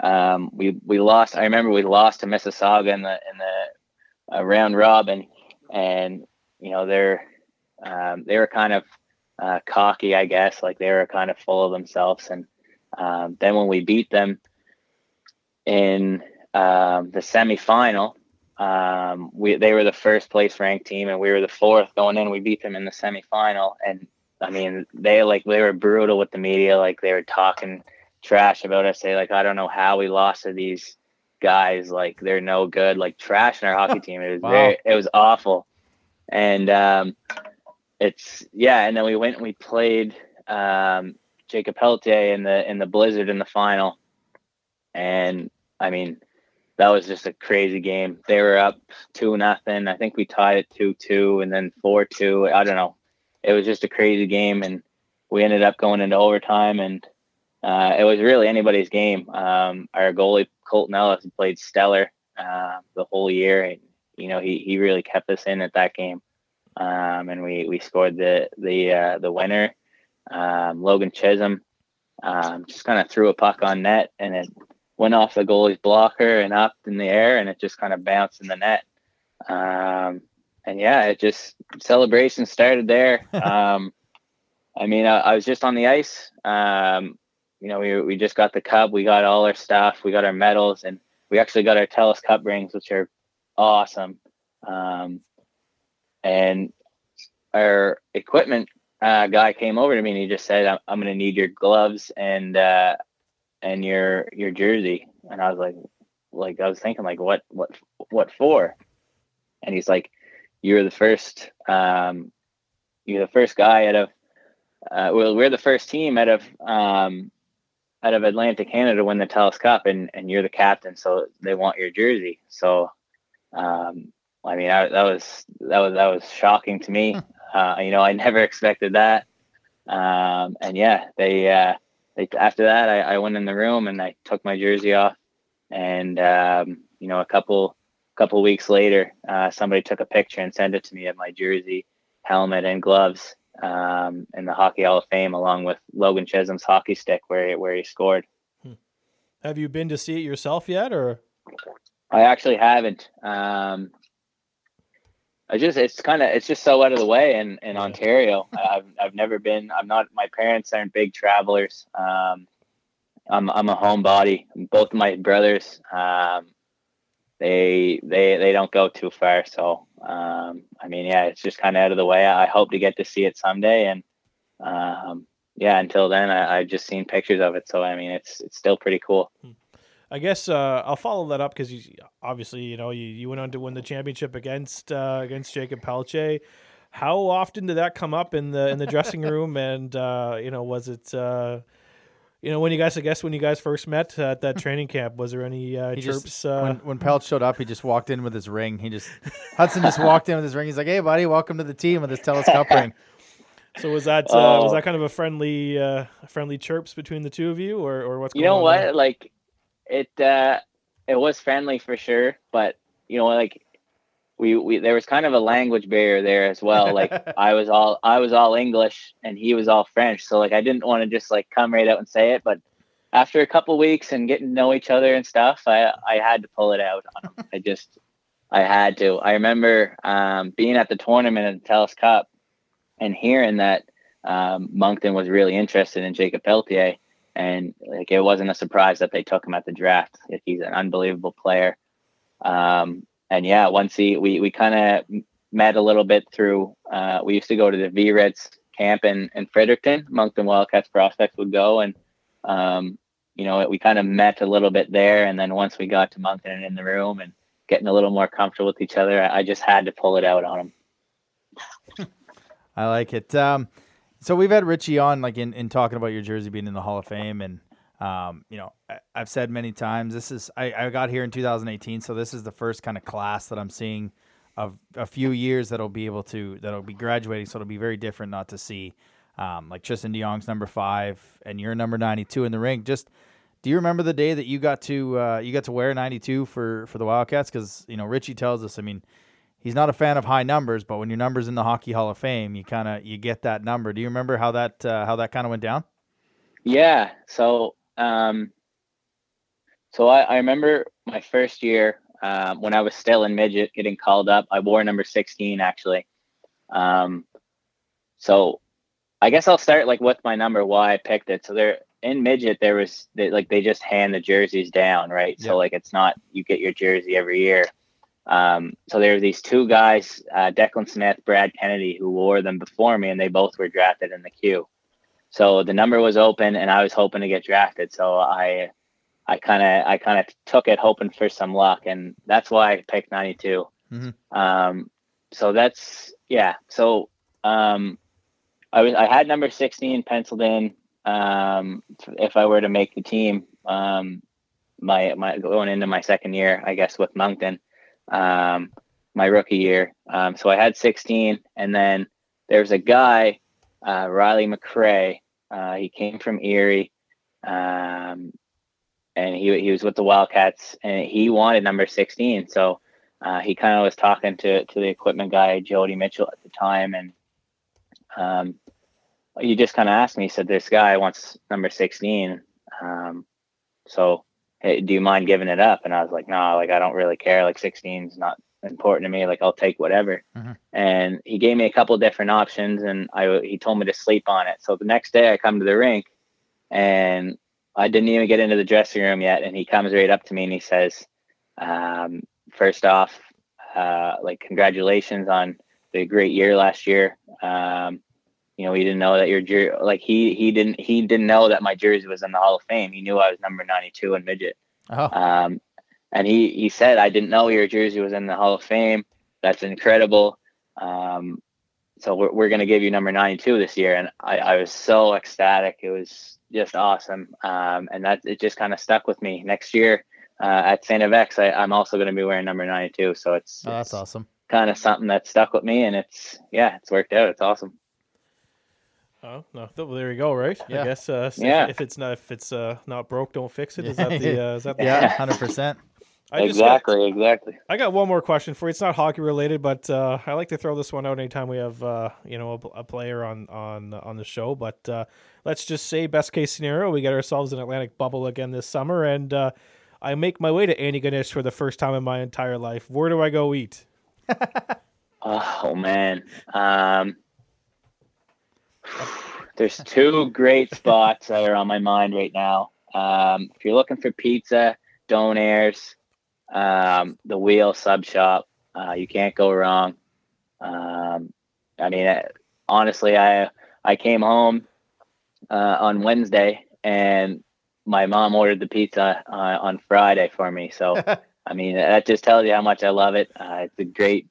um, we we lost. I remember we lost to Mississauga in the in the uh, round robin, and you know they're um, they were kind of uh, cocky, I guess, like they were kind of full of themselves. And um, then when we beat them in um, the semifinal, um, we they were the first place ranked team, and we were the fourth going in. We beat them in the semifinal, and I mean, they like they were brutal with the media. Like they were talking trash about us. Say like, I don't know how we lost to these guys. Like they're no good. Like trash in our hockey team. It was wow. very, it was awful. And um, it's yeah. And then we went and we played um, Jakob Pelletier in the in the Blizzard in the final. And I mean, that was just a crazy game. They were up two nothing. I think we tied it two two, and then four two. I don't know it was just a crazy game, and we ended up going into overtime, and uh, it was really anybody's game. Um, our goalie Colton Ellis played stellar uh, the whole year, and you know he he really kept us in at that game, um, and we we scored the the uh, the winner. Um, Logan Chisholm um, just kind of threw a puck on net and it went off the goalie's blocker and up in the air and it just kind of bounced in the net. Um, and yeah, it just celebration started there. Um, I mean, I, I, was just on the ice. Um, you know, we we just got the cup, we got all our stuff, we got our medals, and we actually got our Telus Cup rings, which are awesome. Um, and our equipment uh, guy came over to me and he just said, "I'm, I'm going to need your gloves and uh, and your your jersey." And I was like, like I was thinking, like, what what what for? And he's like, "You're the first. Um, you're the first guy out of. Uh, well, we're the first team out of um, out of Atlantic Canada to win the Telus Cup, and and you're the captain, so they want your jersey. So, um, I mean, I, that was that was that was shocking to me. Uh, you know, I never expected that. Um, and yeah, they, uh, they, after that, I, I, went in the room and I took my jersey off and, um, you know, a couple, couple weeks later, uh, somebody took a picture and sent it to me of my jersey, helmet and gloves, um, in the hockey hall of fame, along with Logan Chisholm's hockey stick where, he, where he scored. Hmm. Have you been to see it yourself yet or? I actually haven't. Um, I just it's kind of it's just so out of the way in in yeah. Ontario. I've I've never been. I'm not. My parents aren't big travelers. Um, I'm I'm a homebody. Both my brothers, um, they they they don't go too far. So um, I mean, yeah, it's just kind of out of the way. I hope to get to see it someday, and um, yeah, until then, I, I've just seen pictures of it. So I mean, it's it's still pretty cool. Hmm. I guess uh, I'll follow that up because you obviously you know you, you went on to win the championship against uh, against Jakob Pelletier. How often did that come up in the in the dressing room? And uh, you know, was it uh, you know when you guys I guess when you guys first met at that training camp? Was there any uh, chirps? Just, uh, when when Pelt showed up, he just walked in with his ring. He just Hudson just walked in with his ring. He's like, "Hey, buddy, welcome to the team with this Telus Cup ring." So was that uh, was oh. that kind of a friendly uh, friendly chirps between the two of you, or or what's you know what there? like it uh, it was friendly for sure, but you know, like we, we there was kind of a language barrier there as well. Like I was all I was all English and he was all French, so like I didn't want to just like come right out and say it, but after a couple weeks and getting to know each other and stuff, I I had to pull it out on him. I just I had to. I remember um, being at the tournament at the Telus Cup and hearing that um, Moncton was really interested in Jakob Pelletier and like it wasn't a surprise that they took him at the draft. Like, he's an unbelievable player. Um, and yeah, once he we we kind of met a little bit through. Uh, we used to go to the V Reds camp in in Fredericton. Moncton Wildcats prospects would go, and um, you know we kind of met a little bit there. And then once we got to Moncton and in the room and getting a little more comfortable with each other, I, I just had to pull it out on him. I like it. Um, so we've had Richie on, like in, in talking about your jersey being in the Hall of Fame, and um, you know, I, have said many times this is I, I got here in 2018, so this is the first kind of class that I'm seeing of a few years that'll be able to that'll be graduating. So it'll be very different not to see um, like Tristan DeJong's number five and you're number 92 in the ring. Just do you remember the day that you got to uh, you got to wear 92 for for the Wildcats? Because you know Richie tells us, I mean he's not a fan of high numbers, but when your number's in the Hockey Hall of Fame, you kind of you get that number. Do you remember how that uh, how that kind of went down? Yeah. So um, so I, I remember my first year um, when I was still in midget getting called up. I wore number sixteen actually. Um, so I guess I'll start like with my number why I picked it. So there in midget there was they, like they just hand the jerseys down, right? So like it's not you get your jersey every year. Um, so there were these two guys, uh, Declan Smith, Brad Kennedy, who wore them before me, and they both were drafted in the queue. So the number was open, and I was hoping to get drafted. So I, I kind of, I kind of took it, hoping for some luck, and that's why I picked 92. Mm-hmm. Um, so that's yeah. So um, I was, I had number 16 penciled in. Um, if I were to make the team, um, my my going into my second year, I guess with Moncton um, my rookie year. Um, so I had 16, and then there's a guy, uh, Riley McRae. Uh, he came from Erie, um, and he he was with the Wildcats, and he wanted number 16. So uh, he kind of was talking to to the equipment guy, Jody Mitchell, at the time, and um, he just kind of asked me, he said, this guy wants number 16. Um, so, hey, do you mind giving it up? And I was like, no, nah, like, I don't really care. Like 16 is not important to me. Like, I'll take whatever. Mhm. And he gave me a couple different options and I, he told me to sleep on it. So the next day I come to the rink and I didn't even get into the dressing room yet. And he comes right up to me and he says, um, first off, uh, like, congratulations on the great year last year. Um, you know, he didn't know that your jersey, like he he didn't he didn't know that my jersey was in the Hall of Fame. He knew I was number ninety two in midget. Oh, Um, and he he said, I didn't know your jersey was in the Hall of Fame. That's incredible. Um, so we're we're gonna give you number ninety two this year, and I I was so ecstatic. It was just awesome. Um, and that it just kind of stuck with me. Next year uh, at Saint FX, I, I'm also gonna be wearing number ninety two. So it's oh, that's it's awesome. kind of something that stuck with me, and it's yeah, it's worked out. It's awesome. Oh no! Well, there you go. Right. Yeah. I guess. Uh, s- if- Yeah. If, it's not if it's uh, not broke, don't fix it. Is that the? Uh, is that the? Yeah, hundred percent. I just got- exactly, exactly. I got one more question for you. It's not hockey related, but uh, I like to throw this one out anytime we have uh, you know a, a player on on on the show. But uh, let's just say best case scenario, we get ourselves an Atlantic bubble again this summer, and uh, I make my way to Antigonish for the first time in my entire life. Where do I go eat? Oh man. Um, there's two great spots that are on my mind right now. Um, if you're looking for pizza, Donairs, um, the Wheel Sub Shop, uh, you can't go wrong. Um, I mean, honestly, I I came home uh, on Wednesday and my mom ordered the pizza uh, on Friday for me. So I mean, that just tells you how much I love it. Uh, it's a great.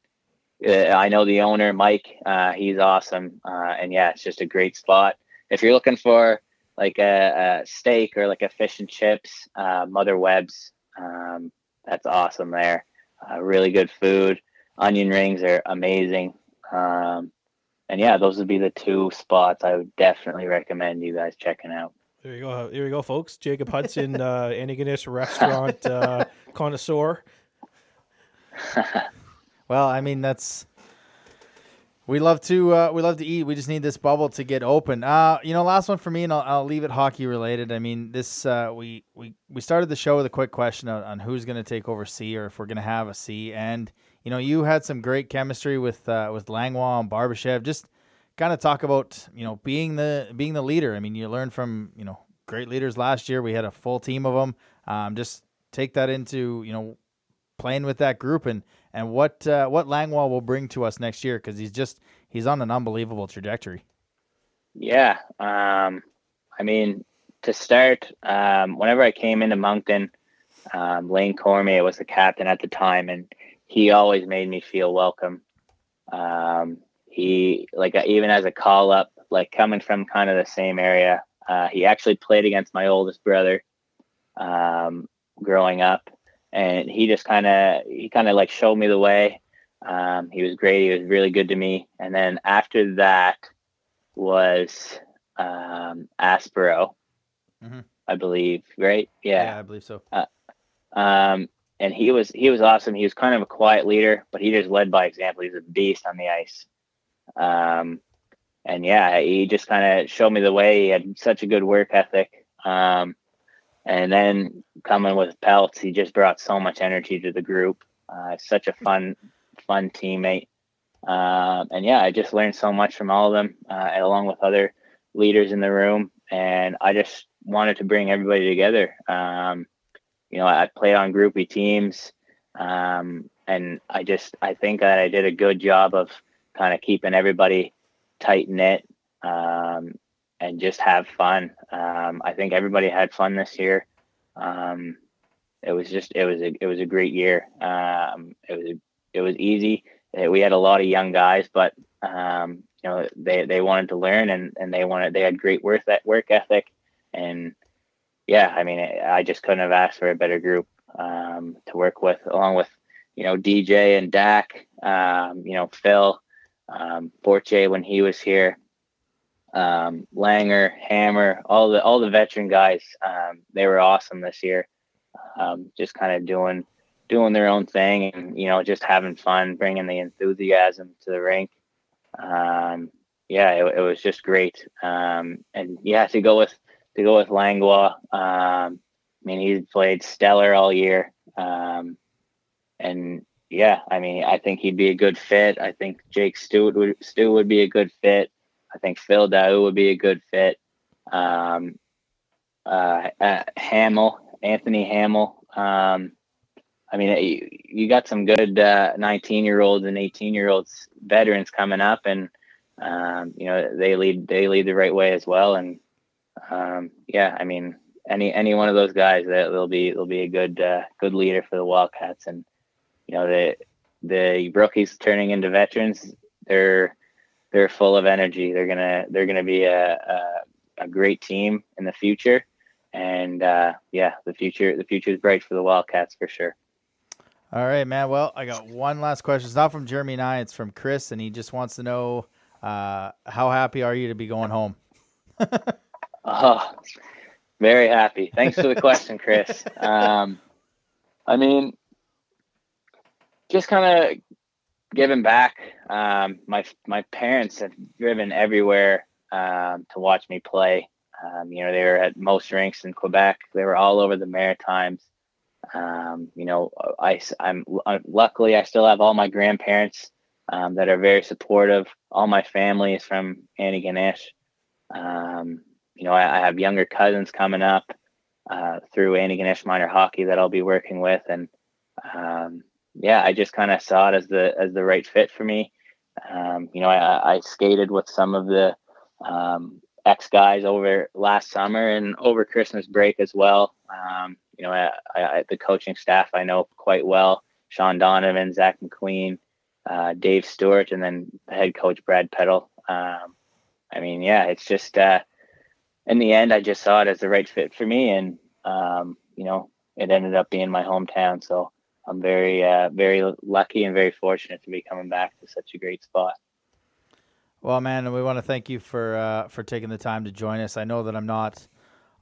Uh, I know the owner, Mike. Uh, he's awesome, uh, and yeah, it's just a great spot. If you're looking for like a, a steak or like a fish and chips, uh, Mother Webb's um, that's awesome there. Uh, really good food. Onion rings are amazing. Um, and yeah, those would be the two spots I would definitely recommend you guys checking out. There you go. Here you go, folks. Jacob Hudson, uh, Antigonish restaurant uh, connoisseur. Well, I mean that's we love to uh, we love to eat. We just need this bubble to get open. Uh, you know, last one for me, and I'll, I'll leave it hockey related. I mean, this uh, we we we started the show with a quick question on, on who's going to take over C or if we're going to have a C. And you know, you had some great chemistry with uh, with Langlois and Barbashev. Just kind of talk about you know being the being the leader. I mean, you learned from you know great leaders last year. We had a full team of them. Um, just take that into you know playing with that group and and what uh, what Langlois will bring to us next year because he's just he's on an unbelievable trajectory. Yeah. Um, I mean, to start, um, whenever I came into Moncton, um, Lane Cormier was the captain at the time, and he always made me feel welcome. Um, he, like, uh, even as a call up, like coming from kind of the same area, uh, he actually played against my oldest brother um, growing up, and he just kind of, he kind of like showed me the way. Um, he was great. He was really good to me. And then after that, was um, Aspero, Mhm. I believe, right? Yeah. I believe so. Um, and he was he was awesome. He was kind of a quiet leader, but he just led by example. He's a beast on the ice. Um, and yeah, he just kind of showed me the way. He had such a good work ethic. Um, and then coming with Pelts, he just brought so much energy to the group. Uh, such a fun, fun teammate. Um, and yeah, I just learned so much from all of them, uh, along with other leaders in the room. And I just wanted to bring everybody together. Um, you know, I played on groupie teams, um, and I just I think that I did a good job of kind of keeping everybody tight knit um, and just have fun. Um, I think everybody had fun this year. Um, it was just it was a it was a great year. Um, it was a, it was easy. Uh, We had a lot of young guys, but um, you know they they wanted to learn and and they wanted they had great work that work ethic and yeah, I mean I just couldn't have asked for a better group um, to work with, along with you know DJ and Dak, um, you know Phil, um, when he was here, um, Langer, Hammer, all the all the veteran guys. Um, they were awesome this year. Um, just kind of doing doing their own thing and you know just having fun, bringing the enthusiasm to the rink. Um, yeah, it, it, was just great. Um, and yeah, to go with to go with Langlois. Um, I mean, he played stellar all year. Um, and yeah, I mean, I think he'd be a good fit. I think Jake Stewart would Stu would be a good fit. I think Phil Daoust would be a good fit. Um, uh, uh, Hamel, Anthony Hamel. Um, I mean, you, you got some good uh, 19 year olds and 18 year olds veterans coming up, and um, you know they lead they lead the right way as well. And um, yeah, I mean, any any one of those guys that will be will be a good uh, good leader for the Wildcats. And you know the the rookies turning into veterans, they're they're full of energy. They're gonna they're gonna be a, a, a great team in the future. And uh, yeah, the future the future is bright for the Wildcats for sure. All right, man. Well, I got one last question. It's not from Jeremy and I. It's from Chris, and he just wants to know uh, how happy are you to be going home? oh, very happy. Thanks for the question, Chris. Um, I mean, just kind of giving back. Um, my my parents have driven everywhere um, to watch me play. Um, you know, they were at most rinks in Quebec. They were all over the Maritimes. Um, you know, I, I'm uh, luckily I still have all my grandparents um, that are very supportive. All my family is from Antigonish. Um, you know, I, I, have younger cousins coming up uh, through Antigonish minor hockey that I'll be working with, and um, yeah, I just kind of saw it as the as the right fit for me. Um, you know, I, I, skated with some of the um, ex guys over last summer and over Christmas break as well. Um, you know, I, I, the coaching staff I know quite well: Sean Donovan, Zach McQueen, uh, Dave Stewart, and then head coach Brad Peddle. Um, I mean, yeah, it's just uh, in the end, I just saw it as the right fit for me, and um, you know, it ended up being my hometown. So I'm very, uh, very lucky and very fortunate to be coming back to such a great spot. Well, man, we want to thank you for uh, for taking the time to join us. I know that I'm not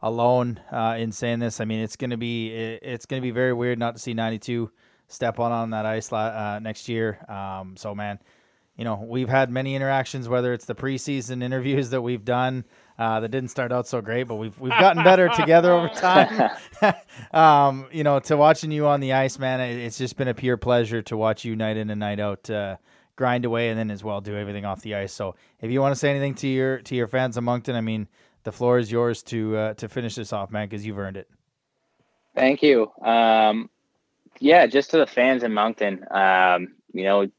alone uh, in saying this. I mean, it's gonna be it's gonna be very weird not to see 92 step on on that ice uh, next year. Um, so, man, you know, we've had many interactions, whether it's the preseason interviews that we've done uh, that didn't start out so great, but we've we've gotten better together over time. um, you know, to watching you on the ice, man, it's just been a pure pleasure to watch you night in and night out. Uh, grind away and then as well do everything off the ice. So if you want to say anything to your to your fans of Moncton, I mean, the floor is yours to uh, to finish this off, man, because you've earned it. Thank you. Um, yeah, just to the fans in Moncton, um, you know,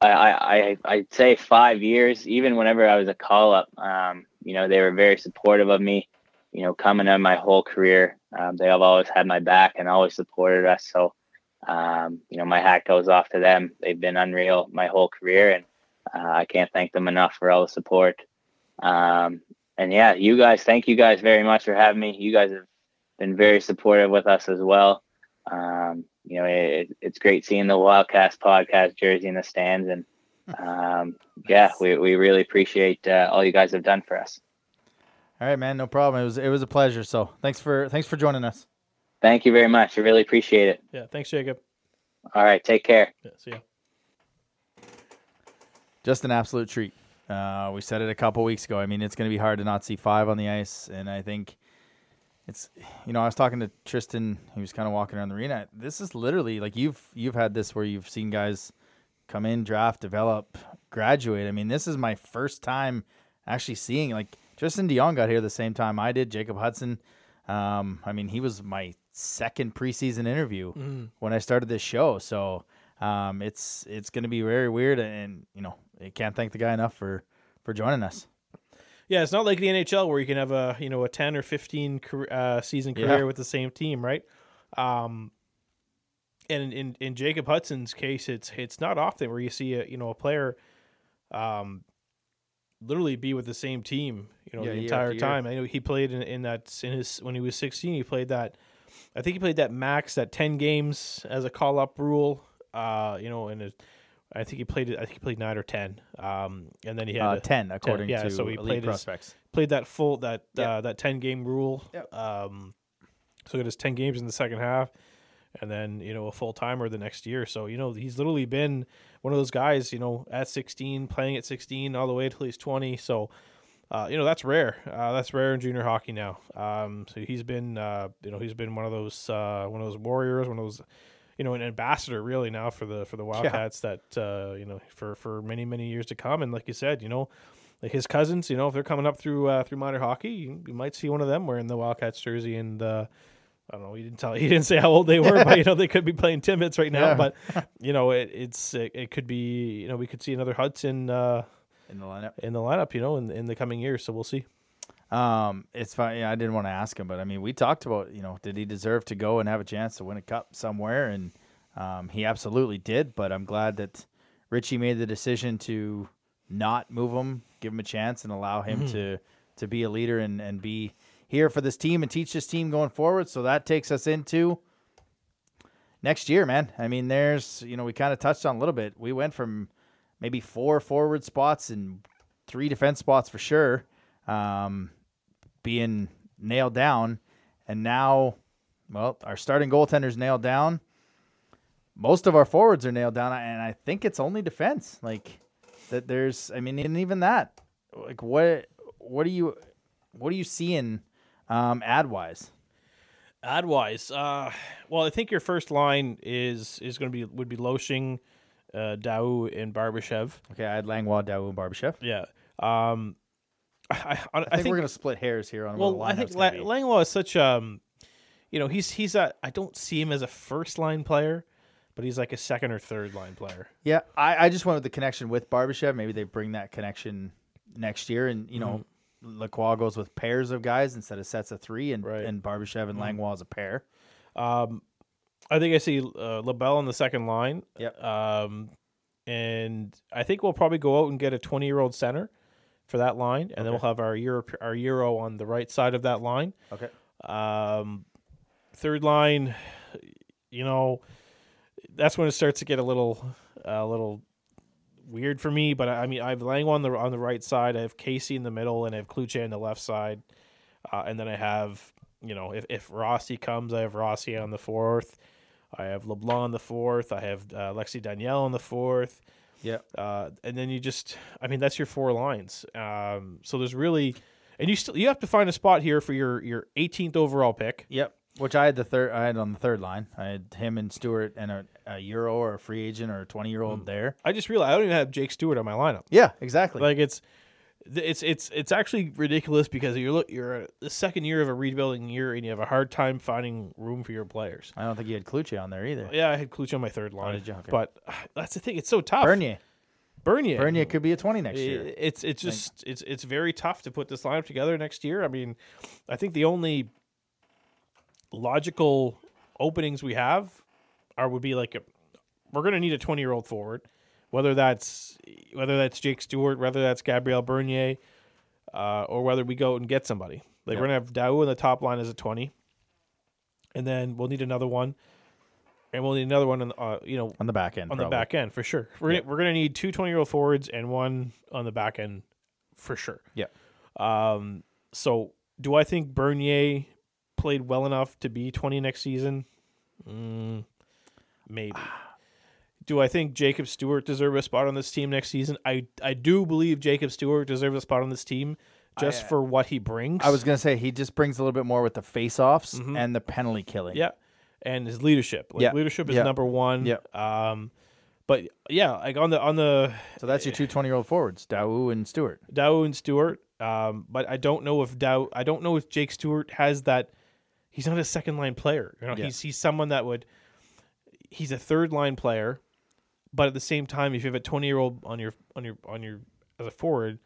I, I, I'd say five years, even whenever I was a call up, um, you know, they were very supportive of me, you know, coming in my whole career. Um, they have always had my back and always supported us. So, um, you know, my hat goes off to them. They've been unreal my whole career, and uh, I can't thank them enough for all the support. Um, and yeah, you guys, thank you guys very much for having me. You guys have been very supportive with us as well. Um, you know, it, it's great seeing the Wildcast podcast jersey in the stands, and um, yeah, we, we really appreciate uh, all you guys have done for us. All right, man, no problem. It was it was a pleasure. So thanks for thanks for joining us. Thank you very much. I really appreciate it. Yeah, thanks, Jacob. All right, take care. Yeah, see you. Just an absolute treat. Uh, we said it a couple weeks ago. I mean, it's going to be hard to not see five on the ice, and I think it's you know I was talking to Tristan. He was kind of walking around the arena. This is literally like you've you've had this where you've seen guys come in, draft, develop, graduate. I mean, this is my first time actually seeing like Tristan Dion got here the same time I did. Jacob Hudson. Um, I mean, he was my second preseason interview mm. when I started this show. So um, it's it's going to be very weird, and you know, I can't thank the guy enough for for joining us. Yeah, it's not like the NHL where you can have a you know a ten or fifteen career, uh, season career yeah. with the same team, right? Um, and in, in Jacob Hudson's case, it's it's not often where you see a you know a player, um, literally be with the same team you know yeah, the entire time. I know he played in, in that in his when he was sixteen. He played that. I think he played that max that ten games as a call up rule. Uh, you know, and it, I think he played it. I think he played nine or ten. Um, and then he had uh, a, ten according 10, yeah, to so he played prospects. His, played that full that yep. uh, that ten game rule. Yep. Um, so it is ten games in the second half, and then you know a full timer the next year. So you know he's literally been one of those guys. You know, at 16, playing at 16 all the way until he's 20. So. Uh, you know that's rare. Uh, that's rare in junior hockey now. Um, so he's been, uh, you know, he's been one of those, uh, one of those warriors, one of those, you know, an ambassador really now for the for the Wildcats. That uh, you know for for many many years to come. And like you said, you know, like his cousins, you know, if they're coming up through uh, through minor hockey, you, you might see one of them wearing the Wildcats jersey. And uh, I don't know, he didn't tell, he didn't say how old they were, but you know, they could be playing Timbits right now. Yeah. But you know, it, it's it, it could be, you know, we could see another Hudson uh, in the lineup. in the lineup, you know, in in the coming years. So we'll see. Um, it's fine. Yeah, I didn't want to ask him, but I mean, we talked about you know, did he deserve to go and have a chance to win a cup somewhere, and um, he absolutely did. But I'm glad that Richie made the decision to not move him, give him a chance, and allow him to to be a leader and and be here for this team and teach this team going forward. So that takes us into next year, man. I mean, there's you know, we kind of touched on a little bit. We went from maybe four forward spots and three defense spots for sure. Um, being nailed down, and now, well, our starting goaltender's nailed down. Most of our forwards are nailed down, and I think it's only defense. Like that, there's, I mean, and even that, like what, what do you, what are you seeing, um, ad wise? Ad wise, uh, well, I think your first line is is going to be would be Loshing, uh, Daoust, and Barbashev. Okay, I had Langlois, Daoust, and Barbashev. Yeah. Um, I, I, I, think, we're gonna split hairs here on. well, what I think La-. Langlaw is such um, you know, he's he's a I don't see him as a first line player, but he's like a second or third line player. Yeah, I, I just went with the connection with Barbashev. Maybe they bring that connection next year, and you know, Lacroix goes with pairs of guys instead of sets of three, and Right. and Barbashev and Langlois as a pair. Um, I think I see uh, Labelle on the second line. Yep. Um, and I think we'll probably go out and get a twenty year old center for that line, and then we'll have our Euro our Euro on the right side of that line. Okay. Um, third line, you know, that's when it starts to get a little, a little weird for me. But I mean, I have Lang on the on the right side. I have Casey in the middle, and I have Kluche on the left side. Uh, and then I have, you know, if if Rossi comes, I have Rossi on the fourth. I have LeBlanc on the fourth. I have uh, Lexi Danielle on the fourth. Yep. Uh, and then you just, I mean, that's your four lines. Um, so there's really, and you still you have to find a spot here for your your 18th overall pick. Yep. Which I had the third. I had on the third line. I had him and Stewart and a, a Euro or a free agent or a twenty year old there. I just realized I don't even have Jake Stewart on my lineup. Yeah, exactly. Like it's, it's it's it's actually ridiculous because you're look you're a, the second year of a rebuilding year and you have a hard time finding room for your players. I don't think you had Kluche on there either. Yeah, I had Kluche on my third line, did you? Okay. but uh, that's the thing. It's so tough. Bernier. Bernier, Bernier could be a twenty next year. It's it's just it's it's very tough to put this lineup together next year. I mean, I think the only logical openings we have are would be like a, we're going to need a 20 year old forward, whether that's whether that's Jake Stewart, whether that's Gabriel Bernier, uh, or whether we go and get somebody. Like Yeah. we're gonna have Daoust in the top line as a 20, and then we'll need another one, and we'll need another one on the, uh, you know on the back end. on the back end for sure. We're Yeah. gonna, we're going to need two 20 year old forwards and one on the back end for sure. Yeah. Um. So, do I think Bernier played well enough to be 20 next season? Mm, maybe. do I think Jacob Stewart deserve a spot on this team next season? I I do believe Jacob Stewart deserves a spot on this team just I- for what he brings. I was gonna say he just brings a little bit more with the face offs Mhm. and the penalty killing. Yeah. And his leadership. Like Yeah. leadership is Yeah. number one. Yeah. Um but yeah, like on the on the So that's your two 20 year old forwards, Daoust and Stewart. Daoust and Stewart. Um, but I don't know if Daoust. I don't know if Jake Stewart has that. He's not a second line player. You know, Yeah. he's he's someone that would. He's a third line player, but at the same time, if you have a twenty year old on your on your on your as a forward,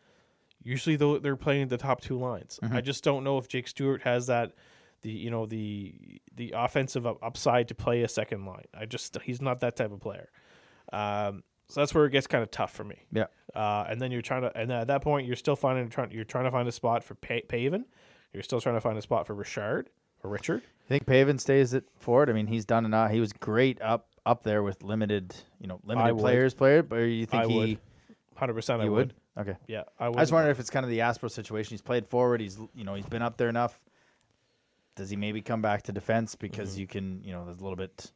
usually they're playing the top two lines. Mm-hmm. I just don't know if Jake Stewart has that. The you know the the offensive upside to play a second line. I just he's not that type of player. Um, so that's where it gets kind of tough for me. Yeah. Uh, and then you're trying to, and at that point, you're still finding trying you're trying to find a spot for pa- Paven. You're still trying to find a spot for Richard Richard. You think Paven stays at forward? I mean, he's done enough. He was great up up there with limited, you know, limited players. Player, but you think I he would. Hundred percent, I would. would? Okay. Yeah, I would. I just wonder if it's kind of the Aspro situation. He's played forward. He's you know he's been up there enough. Does he maybe come back to defense because Mm-hmm. you can you know there's a little bit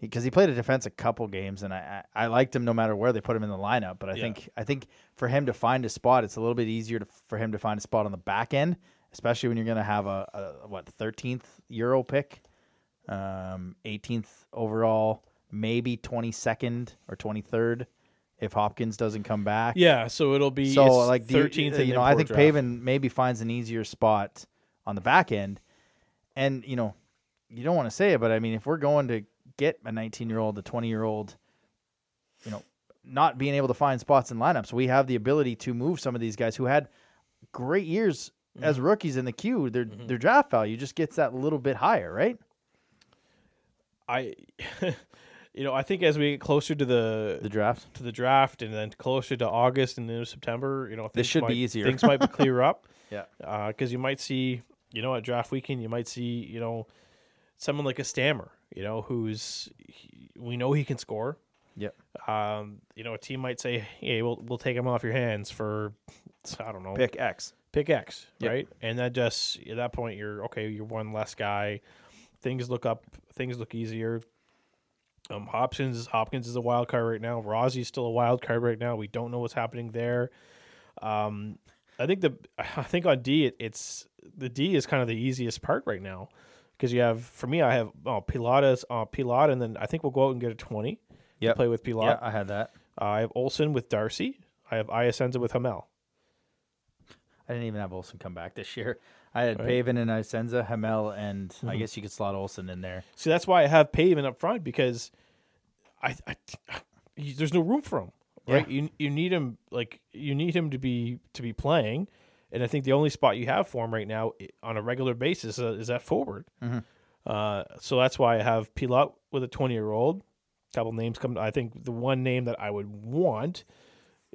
because he played a defense a couple games, and I, I I liked him no matter where they put him in the lineup. But I Yeah. think I think for him to find a spot, it's a little bit easier to, for him to find a spot on the back end, especially when you're going to have a, a what 13th Euro pick, um, 18th overall, maybe 22nd or 23rd if Hopkins doesn't come back. Yeah, so it'll be So like, do you, 13th. uh, you know, I think draft. Paven maybe finds an easier spot on the back end, and you know, you don't want to say it, but I mean, if we're going to get a 19 year old, a 20 year old, you know, not being able to find spots in lineups, we have the ability to move some of these guys who had great years as Mm-hmm. rookies in the queue. Their their draft value just gets that little bit higher, right? I, you know, I think as we get closer to the, The draft. to the draft and then closer to August and then September, you know, This things should be easier. Things might clear up. Yeah. because you might see, you know, at draft weekend, you might see, you know, someone like a Stammer, you know, who's he, we know he can score. Yeah. Um, you know, a team might say, "Hey, we'll we'll take him off your hands for, I don't know, Pick X. pick X, Yep. right?" And that just at that point, you're okay. You're one less guy. Things look up. Things look easier. Um, Hopkins Hopkins is a wild card right now. Rossie's still a wild card right now. We don't know what's happening there. Um, I think the I think on D it, it's the D is kind of the easiest part right now because you have for me I have oh Pilates uh, Pilat and then I think we'll go out and get a twenty. Yeah, play with Pilat. Yeah, I had that. Uh, I have Olson with Darcy. I have Iasenza with Hamel. I didn't even have Olsen come back this year. I had Right. Paven and Iasenza, Hamel, and I guess you could slot Olsen in there. See, that's why I have Pavin up front because I, I you- there's no room for him. Right? You you need him like you need him to be to be playing, and I think the only spot you have for him right now on a regular basis uh, is at forward. Mhm. Uh, so that's why I have Pilat with a 20 year old. Couple names come. I think the one name that I would want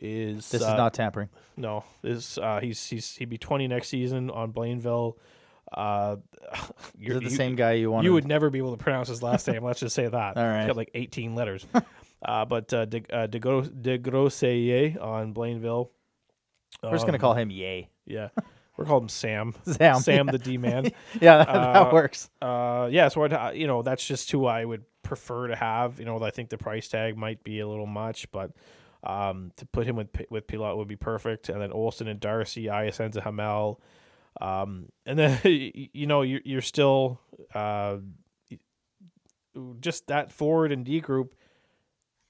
is This uh, is not tampering. no, this uh, he's he's he'd be 20 next season on Blainville. Uh, you're the you- same guy you want? you would never be able to pronounce his last name. Let's just say that. All right. It's got like 18 letters. uh, but uh, De, uh, De, Gros, De on Blainville. We're just gonna Um, call him Yay. Yeah. We're calling him Sam. Sam. Sam the D man. Yeah, that, Uh, that works. Uh, yeah, so I'd, uh, you know that's just who I would prefer to have. You know, I think the price tag might be a little much, but um, to put him with with Pilat would be perfect. And then Olsen and Darcy, Iasenza Hamel, um, and then you know you're you're still uh, just that forward and D group.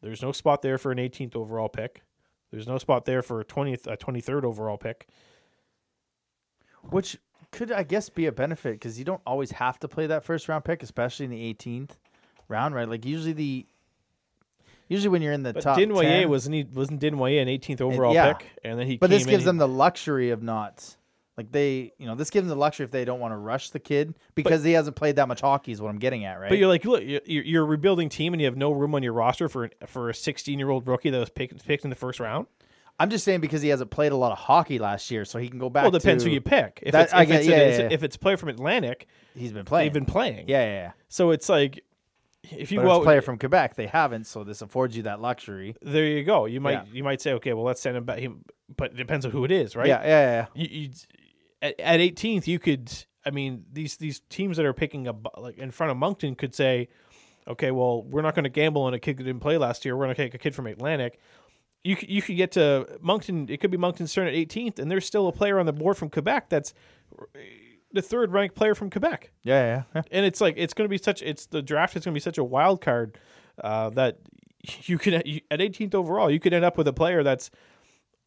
There's no spot there for an 18th overall pick. There's no spot there for a 20th, a 23rd overall pick. Which could, I guess, be a benefit because you don't always have to play that first round pick, especially in the 18th round, right? Like usually the, usually when you're in the But top Dinwiddie 10, wasn't he wasn't Dinwiddie an 18th overall yeah. pick, and then he. but this gives them the luxury of not. Like they, you know, this gives them the luxury if they don't want to rush the kid because he hasn't played that much hockey. Is what I'm getting at, right? But you're like, look, you're, you're a rebuilding team, and you have no room on your roster for for a 16 year old rookie that was picked picked in the first round. I'm just saying because he hasn't played a lot of hockey last year, so he can go back. Well, it depends to, who you pick. If That- it's, if, get- it's yeah, a, yeah, yeah. if it's a player from Atlantic, He's been playing. they've been playing. yeah, yeah, yeah. So it's like, if you go if it's out, a player from Quebec, they haven't, so this affords you that luxury. there you go. You might Yeah. you might say, okay, well, let's send him back. Him, but it depends on who it is, right? Yeah, yeah, yeah. you, you at, at 18th you could i mean these these teams that are picking up like in front of moncton could say okay well we're not going to gamble on a kid that didn't play last year we're going to take a kid from atlantic you you could get to moncton it could be moncton's turn at 18th and there's still a player on the board from quebec that's the third ranked player from quebec Yeah, yeah, yeah. and it's like it's going to be such it's the draft is going to be such a wild card uh, that you could you, at 18th overall you could end up with a player that's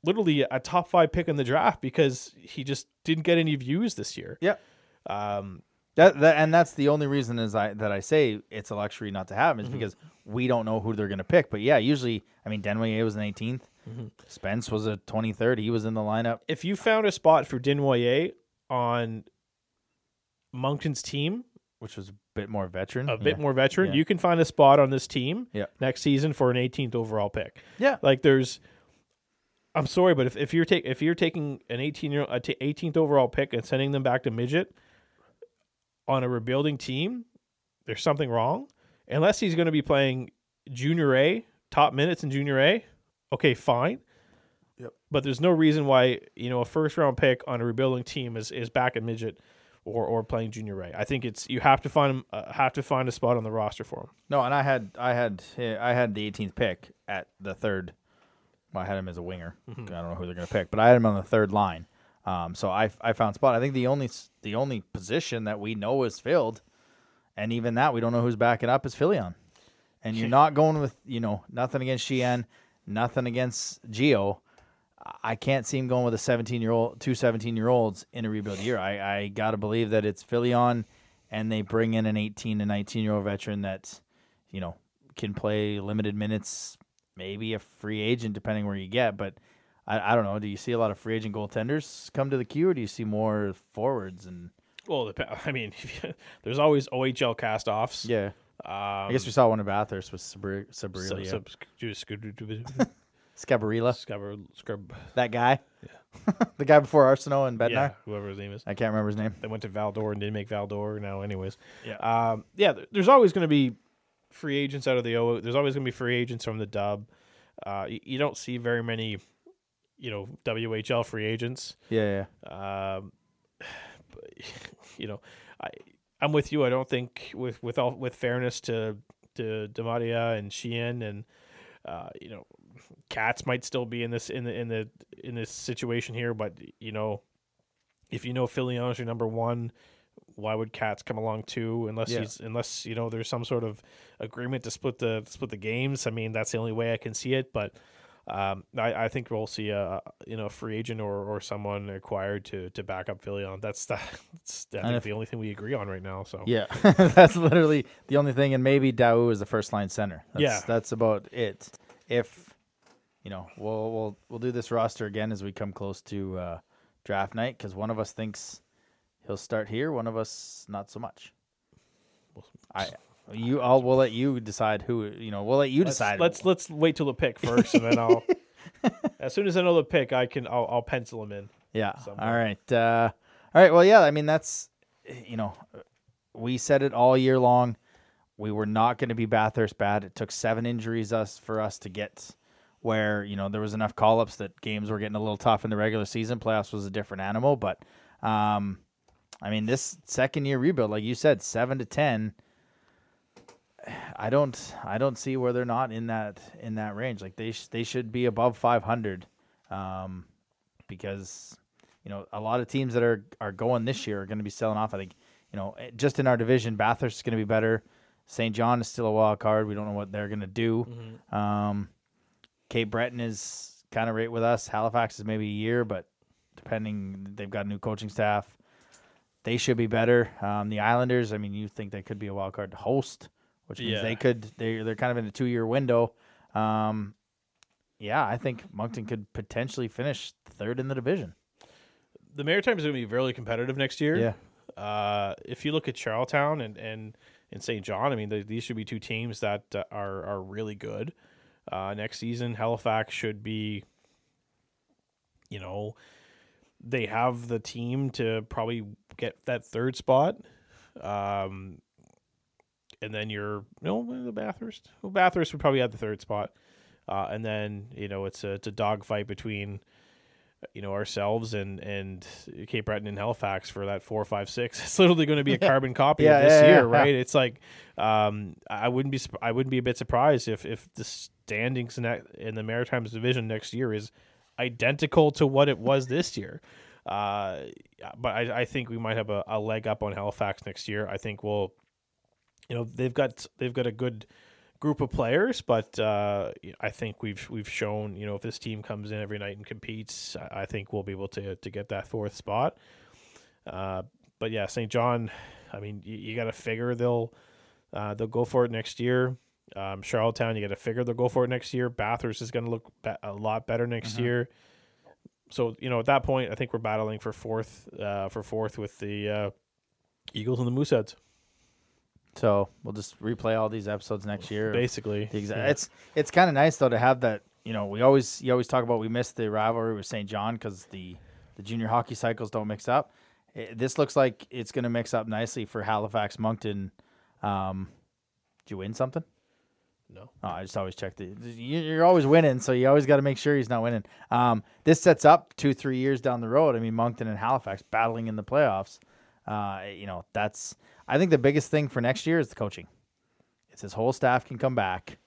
literally a top five pick in the draft because he just didn't get any views this year. Yeah. Um, That, that and that's the only reason is I that I say it's a luxury not to have him is Mm-hmm. because we don't know who they're going to pick. But yeah, usually I mean Denway was an 18th, Mm-hmm. Spence was a 23rd. He was in the lineup. if you found a spot for Dinoyer on Moncton's team, which was a bit more veteran, a bit Yeah. more veteran, Yeah. you can find a spot on this team Yeah. next season for an 18th overall pick. Yeah, Like there's, I'm sorry, but if, if you're take if you're taking an 18 year a t- 18th overall pick and sending them back to midget on a rebuilding team, there's something wrong. Unless he's going to be playing junior A top minutes in junior A, okay, fine. Yep. But there's no reason why you know a first round pick on a rebuilding team is is back at midget or or playing junior Ray. I think it's you have to find him uh, have to find a spot on the roster for him. No, and I had I had I had the 18th pick at the third. Well, I had him as a winger. Mm-hmm. I don't know who they're going to pick, but I had him on the third line. Um, so I I found spot. I think the only the only position that we know is filled, and even that we don't know who's backing up is Philion. And you're not going with you know nothing against Sheehan, nothing against Geo. I can't see him going with a 17 year old, two 17 year olds in a rebuild year. I, I got to believe that it's Philion and they bring in an 18 to 19 year old veteran that, you know, can play limited minutes, maybe a free agent, depending where you get. But I, I don't know. Do you see a lot of free agent goaltenders come to the queue or do you see more forwards? And Well, I mean, there's always OHL cast offs. yeah, Um, I guess we saw one in Bathurst with Sabri- Sabrilia, sub, sub, Scabarilla, scrub, scrub, that guy, the guy before Arsenal and Bednar. yeah, whoever his name is. I can't remember his name. They went to Val-d'Or and didn't make Val-d'Or now, anyways. Yeah. Um, yeah, th- there's always going to be free agents out of the O. There's always going to be free agents from the dub. Uh, you, you don't see very many, you know, WHL free agents. Yeah, yeah. Um, but, you know, I I'm with you. I don't think with with all with fairness to to Demadia and Sheehan and uh, you know, Cats might still be in this in the in the in this situation here, but you know, if you know Filion is your number one, why would Cats come along too? Unless Yeah. he's unless you know there's some sort of agreement to split the split the games. I mean, that's the only way I can see it, but. Um, I, I think we'll see a you know a free agent or, or someone acquired to, to back up Filion. That's the, that's I think if- the only thing we agree on right now. So Yeah, that's literally the only thing. And maybe Dao is the first line center. That's, Yeah. that's about it. If you know, we'll we'll we'll do this roster again as we come close to uh, draft night because one of us thinks he'll start here, one of us not so much. I you I'll we'll let you decide who you know. We'll let you let's, decide. let's let's wait till the pick first, and then I'll as soon as I know the pick, I can I'll, I'll pencil him in. Yeah. somewhere. All right. Uh, all right. Well, yeah. I mean, that's you know, we said it all year long. We were not going to be Bathurst bad. It took seven injuries us for us to get where you know there was enough call ups that games were getting a little tough in the regular season. Playoffs was a different animal, but um, I mean, this second year rebuild, like you said, seven to ten. I don't, I don't see where they're not in that in that range. Like they, sh- they should be above five hundred, um, because you know a lot of teams that are are going this year are going to be selling off. I think you know eh, just in our division, Bathurst is going to be better. Saint John is still a wild card. We don't know what they're going to do. Um, Cape Breton is kind of right with us. Halifax is maybe a year, but depending, they've got a new coaching staff. They should be better. Um, the Islanders, I mean, you think they could be a wild card to host, which means Yeah. they could. They they're kind of in a two year window. Um, yeah, I think Moncton could potentially finish third in the division. The Maritimes is going to be really competitive next year. Yeah. Uh, if you look at Charlottetown and and and Saint John, I mean, th- these should be two teams that uh, are are really good. Uh, next season, Halifax should be, you know, they have the team to probably get that third spot. Um, and then you're, you know, the Bathurst. Well, Bathurst would probably have the third spot. Uh, and then you know it's a it's a dogfight between you know ourselves and and Cape Breton and Halifax for that four five six. It's literally going to be a carbon copy Yeah, of this yeah, year, yeah, right? It's like um, I wouldn't be I wouldn't be a bit surprised if if the standings in, that, in the Maritimes division next year is identical to what it was this year. Uh, but I, I think we might have a, a leg up on Halifax next year. I think we'll, you know, they've got they've got a good group of players, but uh, I think we've we've shown you know if this team comes in every night and competes, I think we'll be able to to get that fourth spot. Uh, but yeah, Saint John, I mean, you, you got to figure they'll uh, they'll go for it next year. Um, Charlottetown, you got to figure they'll go for it next year. Bathurst is going to look be- a lot better next year. So you know, at that point, I think we're battling for fourth uh, for fourth with the uh, Eagles and the Mooseheads, So we'll just replay all these episodes next year. basically. The exact. Yeah. It's it's kind of nice though to have that. You know, we always you always talk about we missed the rivalry with Saint John because the the junior hockey cycles don't mix up. It, this looks like it's going to mix up nicely for Halifax Moncton. Um, did you win something? no. Oh, I just always check the. you- You're always winning, so you always got to make sure he's not winning. Um, this sets up two, three years down the road. I mean, Moncton and Halifax battling in the playoffs. Uh, you know, that's I think the biggest thing for next year is the coaching. If his whole staff can come back,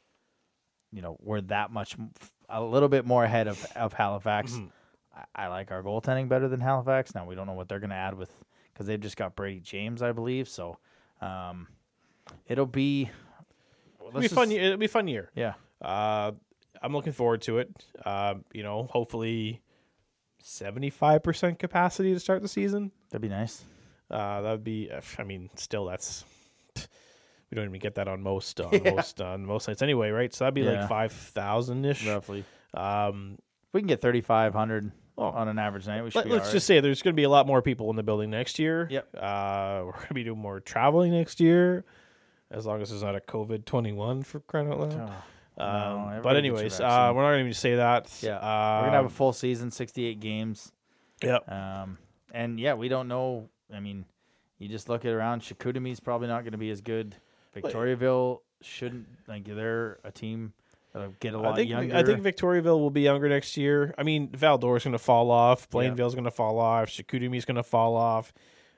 you know, we're that much a little bit more ahead of of Halifax. Mm-hmm. I, I like our goaltending better than Halifax. Now we don't know what they're going to add with because they've just got Brady James, I believe. So um, it'll be It'll be fun. ye- It'll be a fun year. Yeah, Uh, I'm looking forward to it. Uh, you know, hopefully, seventy five percent capacity to start the season. that'd be nice. Uh, that would be. I mean, still, that's we don't even get that on most on Yeah. most on most nights anyway, right? So that'd be Yeah. like five thousand ish. Roughly, Um, we can get thirty five hundred Oh. on an average night, we should let, be us right. just say there's going to be a lot more people in the building next year. Yep. Uh, we're going to be doing more traveling next year, as long as there's not a COVID twenty one for crying out loud. Oh, Um, everybody but anyways, uh, we're not going to say that. Yeah. we're gonna have a Um, full season, sixty eight games. Yep. Um, and yeah, we don't know. I mean, you just look at around. Chicoutimi's probably not going to be as good. Victoriaville shouldn't like they're a team that'll get a lot I think younger. I think Victoriaville will be younger next year. I mean, Val-d'Or's going to fall off. Yeah. Blainville's going to fall off. Chicoutimi's going to fall off.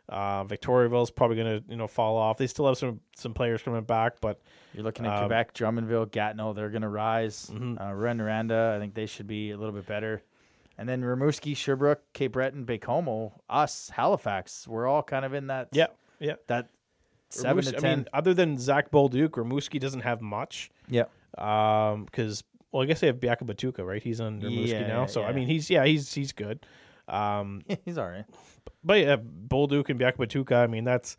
Uh, Victoriaville's probably going to you know fall off. They still have some some players coming back, but you're looking at um, Quebec, Drummondville, Gatineau. They're going to rise. Mhm. Uh, Rouyn-Noranda, I think they should be a little bit better. And then Rimouski, Sherbrooke, Cape Breton, Baie-Comeau, us, Halifax. We're all kind of in that. yeah, yeah. That seven to I ten. mean, other than Zach Bolduc, Rimouski doesn't have much. yeah. Um, because well, I guess they have Biaka Batuka, right? He's on Rimouski Yeah, now, so I mean, he's yeah, he's he's good. Um, He's all right. but yeah, Bolduc and Biaka Batuka, I mean, that's.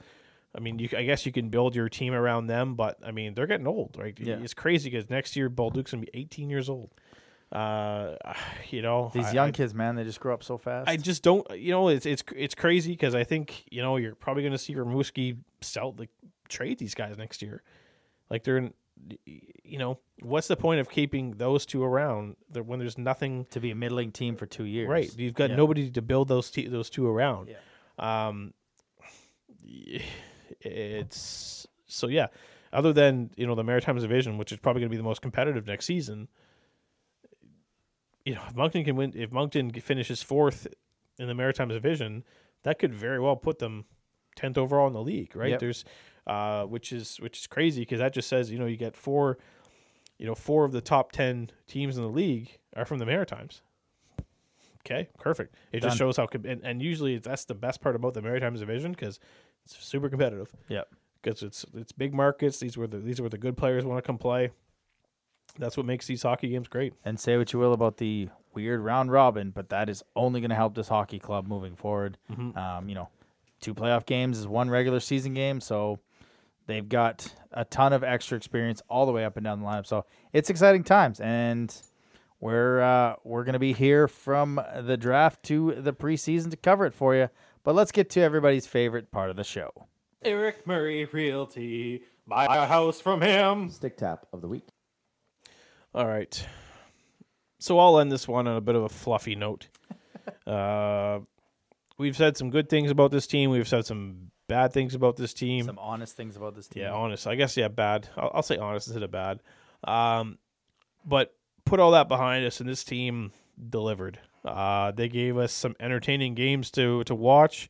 I mean, you, I guess you can build your team around them, but I mean, they're getting old, right? Yeah. It's crazy because next year Bolduc's gonna be 18 years old. Uh, you know, These I- young I, kids, man, they just grow up so fast. I just don't. You know, it's it's it's crazy because I think you know you're probably going to see Rimouski sell like trade these guys next year. Like they're, in, you know, what's the point of keeping those two around when there's nothing to be a middling team for two years. right? You've got Yeah. nobody to build those te- those two around. Yeah. Um, it's so yeah. Other than you know the Maritimes division, which is probably going to be the most competitive next season, you know, if Moncton can win, if Moncton finishes fourth in the Maritimes division, that could very well put them tenth overall in the league, right? Yep. There's, uh, which is which is crazy because that just says you know you get four, you know, four of the top ten teams in the league are from the Maritimes. Okay, perfect. It Done. just shows how and, and usually that's the best part about the Maritimes division because it's super competitive Yep. because it's it's big markets. These were the these were the good players want to come play. That's what makes these hockey games great. And say what you will about the weird round robin, but that is only going to help this hockey club moving forward. Um, you know, two playoff games is one regular season game, so they've got a ton of extra experience all the way up and down the lineup. So it's exciting times, and we're uh, we're going to be here from the draft to the preseason to cover it for you. But let's get to everybody's favorite part of the show. Eric Murray Realty. Buy a house from him. Stick tap of the week. All right. So I'll end this one on a bit of a fluffy note. uh, we've said some good things about this team. We've said some bad things about this team. Some honest things about this team. Yeah, honest. I guess yeah, bad. I'll, I'll say honest instead of bad. Um, but put all that behind us, and this team delivered. Uh, they gave us some entertaining games to to watch,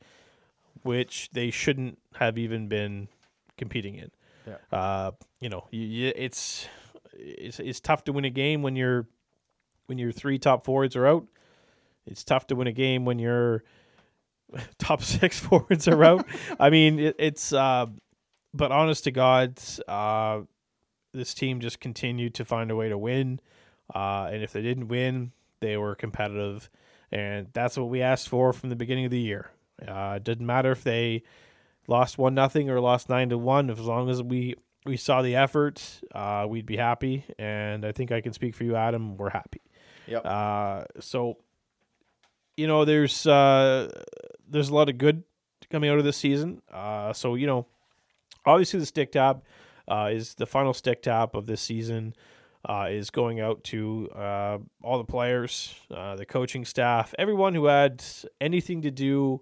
which they shouldn't have even been competing in. Yeah. Uh, you know, you, you, it's it's it's tough to win a game when you're when your three top forwards are out. It's tough to win a game when your top six forwards are out. I mean, it, it's. Uh, but honest to God, uh, this team just continued to find a way to win. Uh, and if they didn't win, they were competitive, and that's what we asked for from the beginning of the year. Uh, it didn't matter if they lost one nothing or lost nine to one. As long as we we saw the effort, uh, we'd be happy. And I think I can speak for you, Adam. We're happy. Yep. Uh, so, you know, there's uh, there's a lot of good coming out of this season. Uh, so you know, obviously the stick tap uh, is the final stick tap of this season. Uh, is going out to uh, all the players, uh, the coaching staff, everyone who had anything to do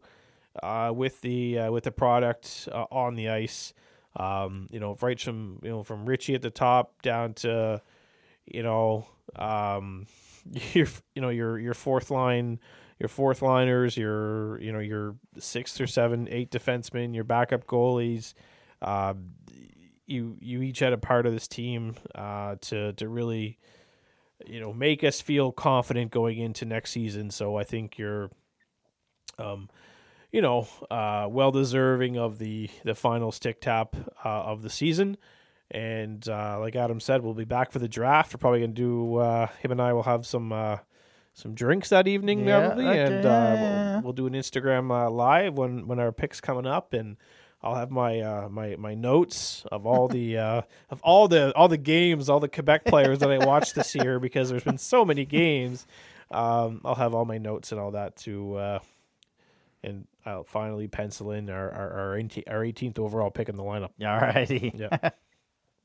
uh, with the uh, with the product uh, on the ice. Um, you know, right from you know from Richie at the top down to you know um, your you know your your fourth line, your fourth liners, your you know your sixth or seven, eight defensemen, your backup goalies. Uh, you you each had a part of this team uh, to to really you know make us feel confident going into next season. So I think you're um you know uh, well deserving of the the final stick tap uh, of the season. And uh, like Adam said, we'll be back for the draft. We're probably gonna do uh, him and I will have some uh, some drinks that evening Yeah, probably, okay, and uh, we'll, we'll do an Instagram uh, live when when our picks coming up and. I'll have my uh, my my notes of all the uh, of all the all the games, all the Quebec players that I watched this year because there's been so many games. Um, I'll have all my notes and all that to, uh, and I'll finally pencil in our our our 18th, our 18th overall pick in the lineup. Alrighty. Yeah.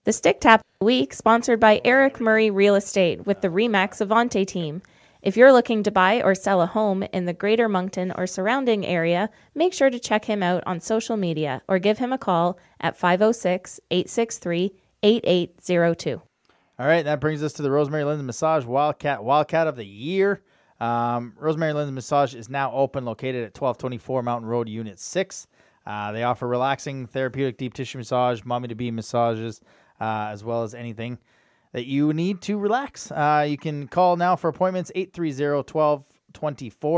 The Stick Tap Week, sponsored by Eric Murray Real Estate with the Remax Avante team. If you're looking to buy or sell a home in the greater Moncton or surrounding area, make sure to check him out on social media or give him a call at 506 863 8802. All right, that brings us to the Rosemary Lens Massage Wildcat Wildcat of the Year. Um, Rosemary Lens Massage is now open, located at 1224 Mountain Road, Unit 6. Uh, they offer relaxing, therapeutic deep tissue massage, mommy to be massages, uh, as well as anything that you need to relax. Uh, you can call now for appointments 830-1224.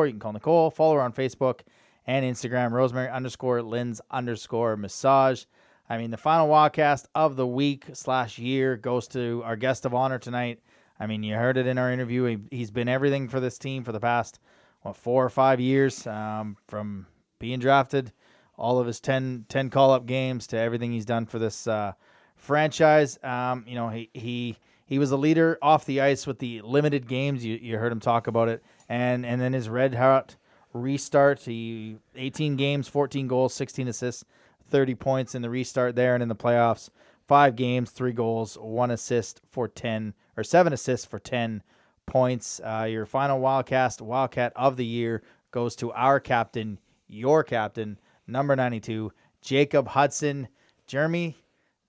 You can call Nicole, follow her on Facebook and Instagram, Rosemary underscore Lens underscore massage. I mean, the final Wildcast of the week slash year goes to our guest of honor tonight. I mean, you heard it in our interview. He, he's been everything for this team for the past, what, four or five years um, from being drafted, all of his 10, 10 call up games to everything he's done for this uh, franchise. Um, you know, he, he he was a leader off the ice with the limited games. You, you heard him talk about it. And, and then his red hot restart. He 18 games, 14 goals, 16 assists, 30 points in the restart there and in the playoffs. Five games, three goals, one assist for 10 or seven assists for 10 points. Uh, your final Wildcast Wildcat of the year goes to our captain, your captain, number 92, Jacob Hudson. Jeremy,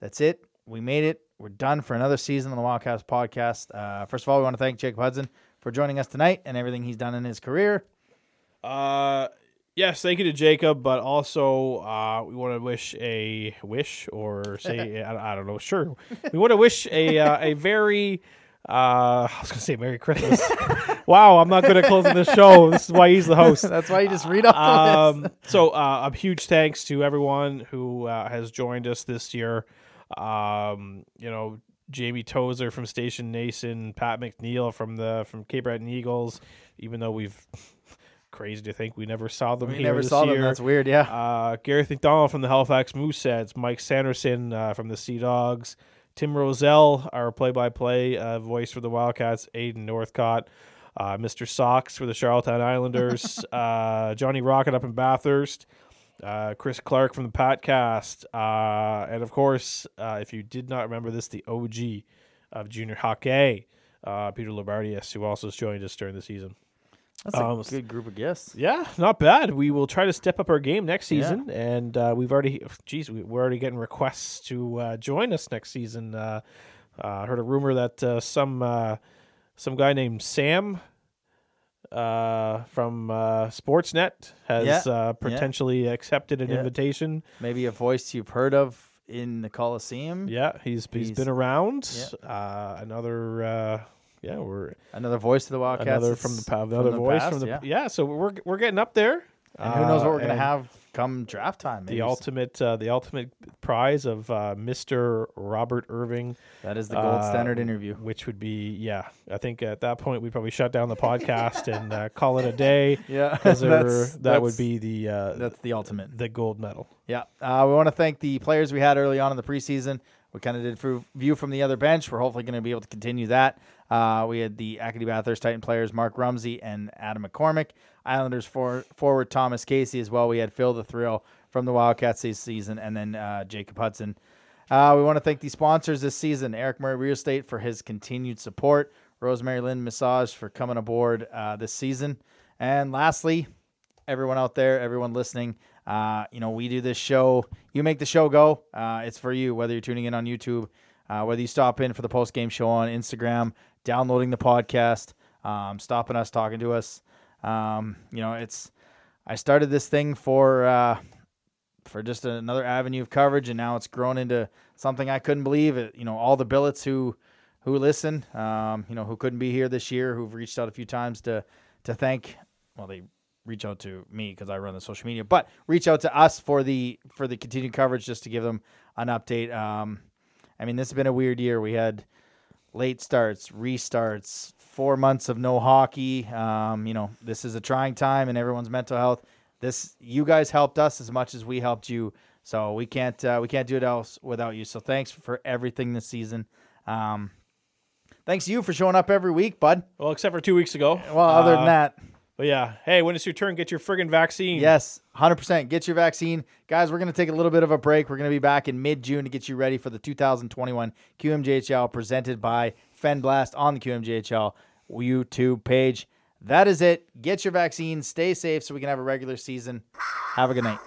that's it. We made it. We're done for another season on the Wildcast podcast. Uh, first of all, we want to thank Jacob Hudson for joining us tonight and everything he's done in his career. Uh, yes, thank you to Jacob, but also uh, we want to wish a wish or say I, I don't know. Sure, we want to wish a uh, a very. Uh, I was gonna say Merry Christmas. wow, I'm not good at closing the show. This is why he's the host. That's why you just read off um, so uh, a huge thanks to everyone who uh, has joined us this year. Um, you know, Jamie Tozer from Station Nason, Pat McNeil from the from Cape Breton Eagles. Even though we've crazy to think we never saw them We never saw year. them. That's weird. Yeah. Uh, Gareth McDonald from the Halifax Mooseheads, Mike Sanderson uh, from the Sea Dogs, Tim Roselle, our play-by-play uh, voice for the Wildcats, Aiden Northcott, uh, Mr. Sox for the Charlottetown Islanders, uh, Johnny Rocket up in Bathurst, uh, Chris Clark from the Patcast, uh, and of course, uh, if you did not remember this, the OG of junior hockey, uh, Peter Lobardius, who also has joined us during the season. That's a um, good group of guests. Yeah, not bad. We will try to step up our game next season, and uh, we've already, geez, we, we're already getting requests to uh, join us next season. Uh, uh, I heard a rumor that uh, some uh, some guy named Sam uh, from uh, Sportsnet has Yeah, uh, potentially accepted an Yeah. invitation. Maybe a voice you've heard of in the Coliseum. Yeah, he's he's, He's- been around. Uh, another, uh, yeah, we're Another voice to the Wildcats. another from the that's pa- another the voice past, from the yeah. yeah. So we're we're getting up there. And who knows what Uh, we're gonna have come draft time? Maybe the ultimate uh, the ultimate prize of uh, Mr. Robert Irving, That is the gold uh, standard interview. which would be yeah. I think at that point we'd probably shut down the podcast and uh, call it a day Yeah, because that's- that would be the uh, that's the ultimate. the gold medal. Yeah, uh, we want to thank the players we had early on in the preseason. We kind of did for view from the other bench. We're hopefully going to be able to continue that. Uh, we had the Acadie Bathurst Titan players Mark Rumsey and Adam McCormick. Islanders for, forward Thomas Casey as well. We had Phil the Thrill from the Wildcats this season, and then uh, Jacob Hudson. Uh, we want to thank the sponsors this season: Eric Murray Real Estate for his continued support, Rosemary Lynn Massage for coming aboard uh, this season, and lastly, everyone out there, everyone listening. Uh, you know, we do this show. You make the show go. Uh, it's for you, whether you're tuning in on YouTube Uh, whether you stop in for the post game show on Instagram, downloading the podcast, um, stopping us, talking to us. Um, you know, it's I started this thing for uh, for just another avenue of coverage, and now it's grown into something I couldn't believe. It, you know, all the billets who who listen, um, you know, who couldn't be here this year, who've reached out a few times to to thank. Well, they reach out to me because I run the social media, but reach out to us for the for the continued coverage just to give them an update. Um, I mean, this has been a weird year. We had late starts, restarts, four months of no hockey. Um, you know, this is a trying time in everyone's mental health. This you guys helped us as much as we helped you, so we can't uh, we can't do it else without you. So thanks for everything this season. Um, thanks to you for showing up every week, bud. Well, except for two weeks ago. Well, other than Uh, that, But yeah, hey, when it's your turn, get your friggin' vaccine. Yes, 100%. Get your vaccine. Guys, we're going to take a little bit of a break. We're going to be back in mid June to get you ready for the 2021 QMJHL presented by Fen Blast on the QMJHL YouTube page. That is it. Get your vaccine. Stay safe so we can have a regular season. Have a good night.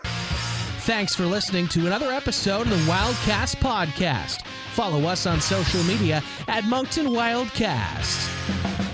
Thanks for listening to another episode of the Wildcast Podcast. Follow us on social media at Moncton Wildcast.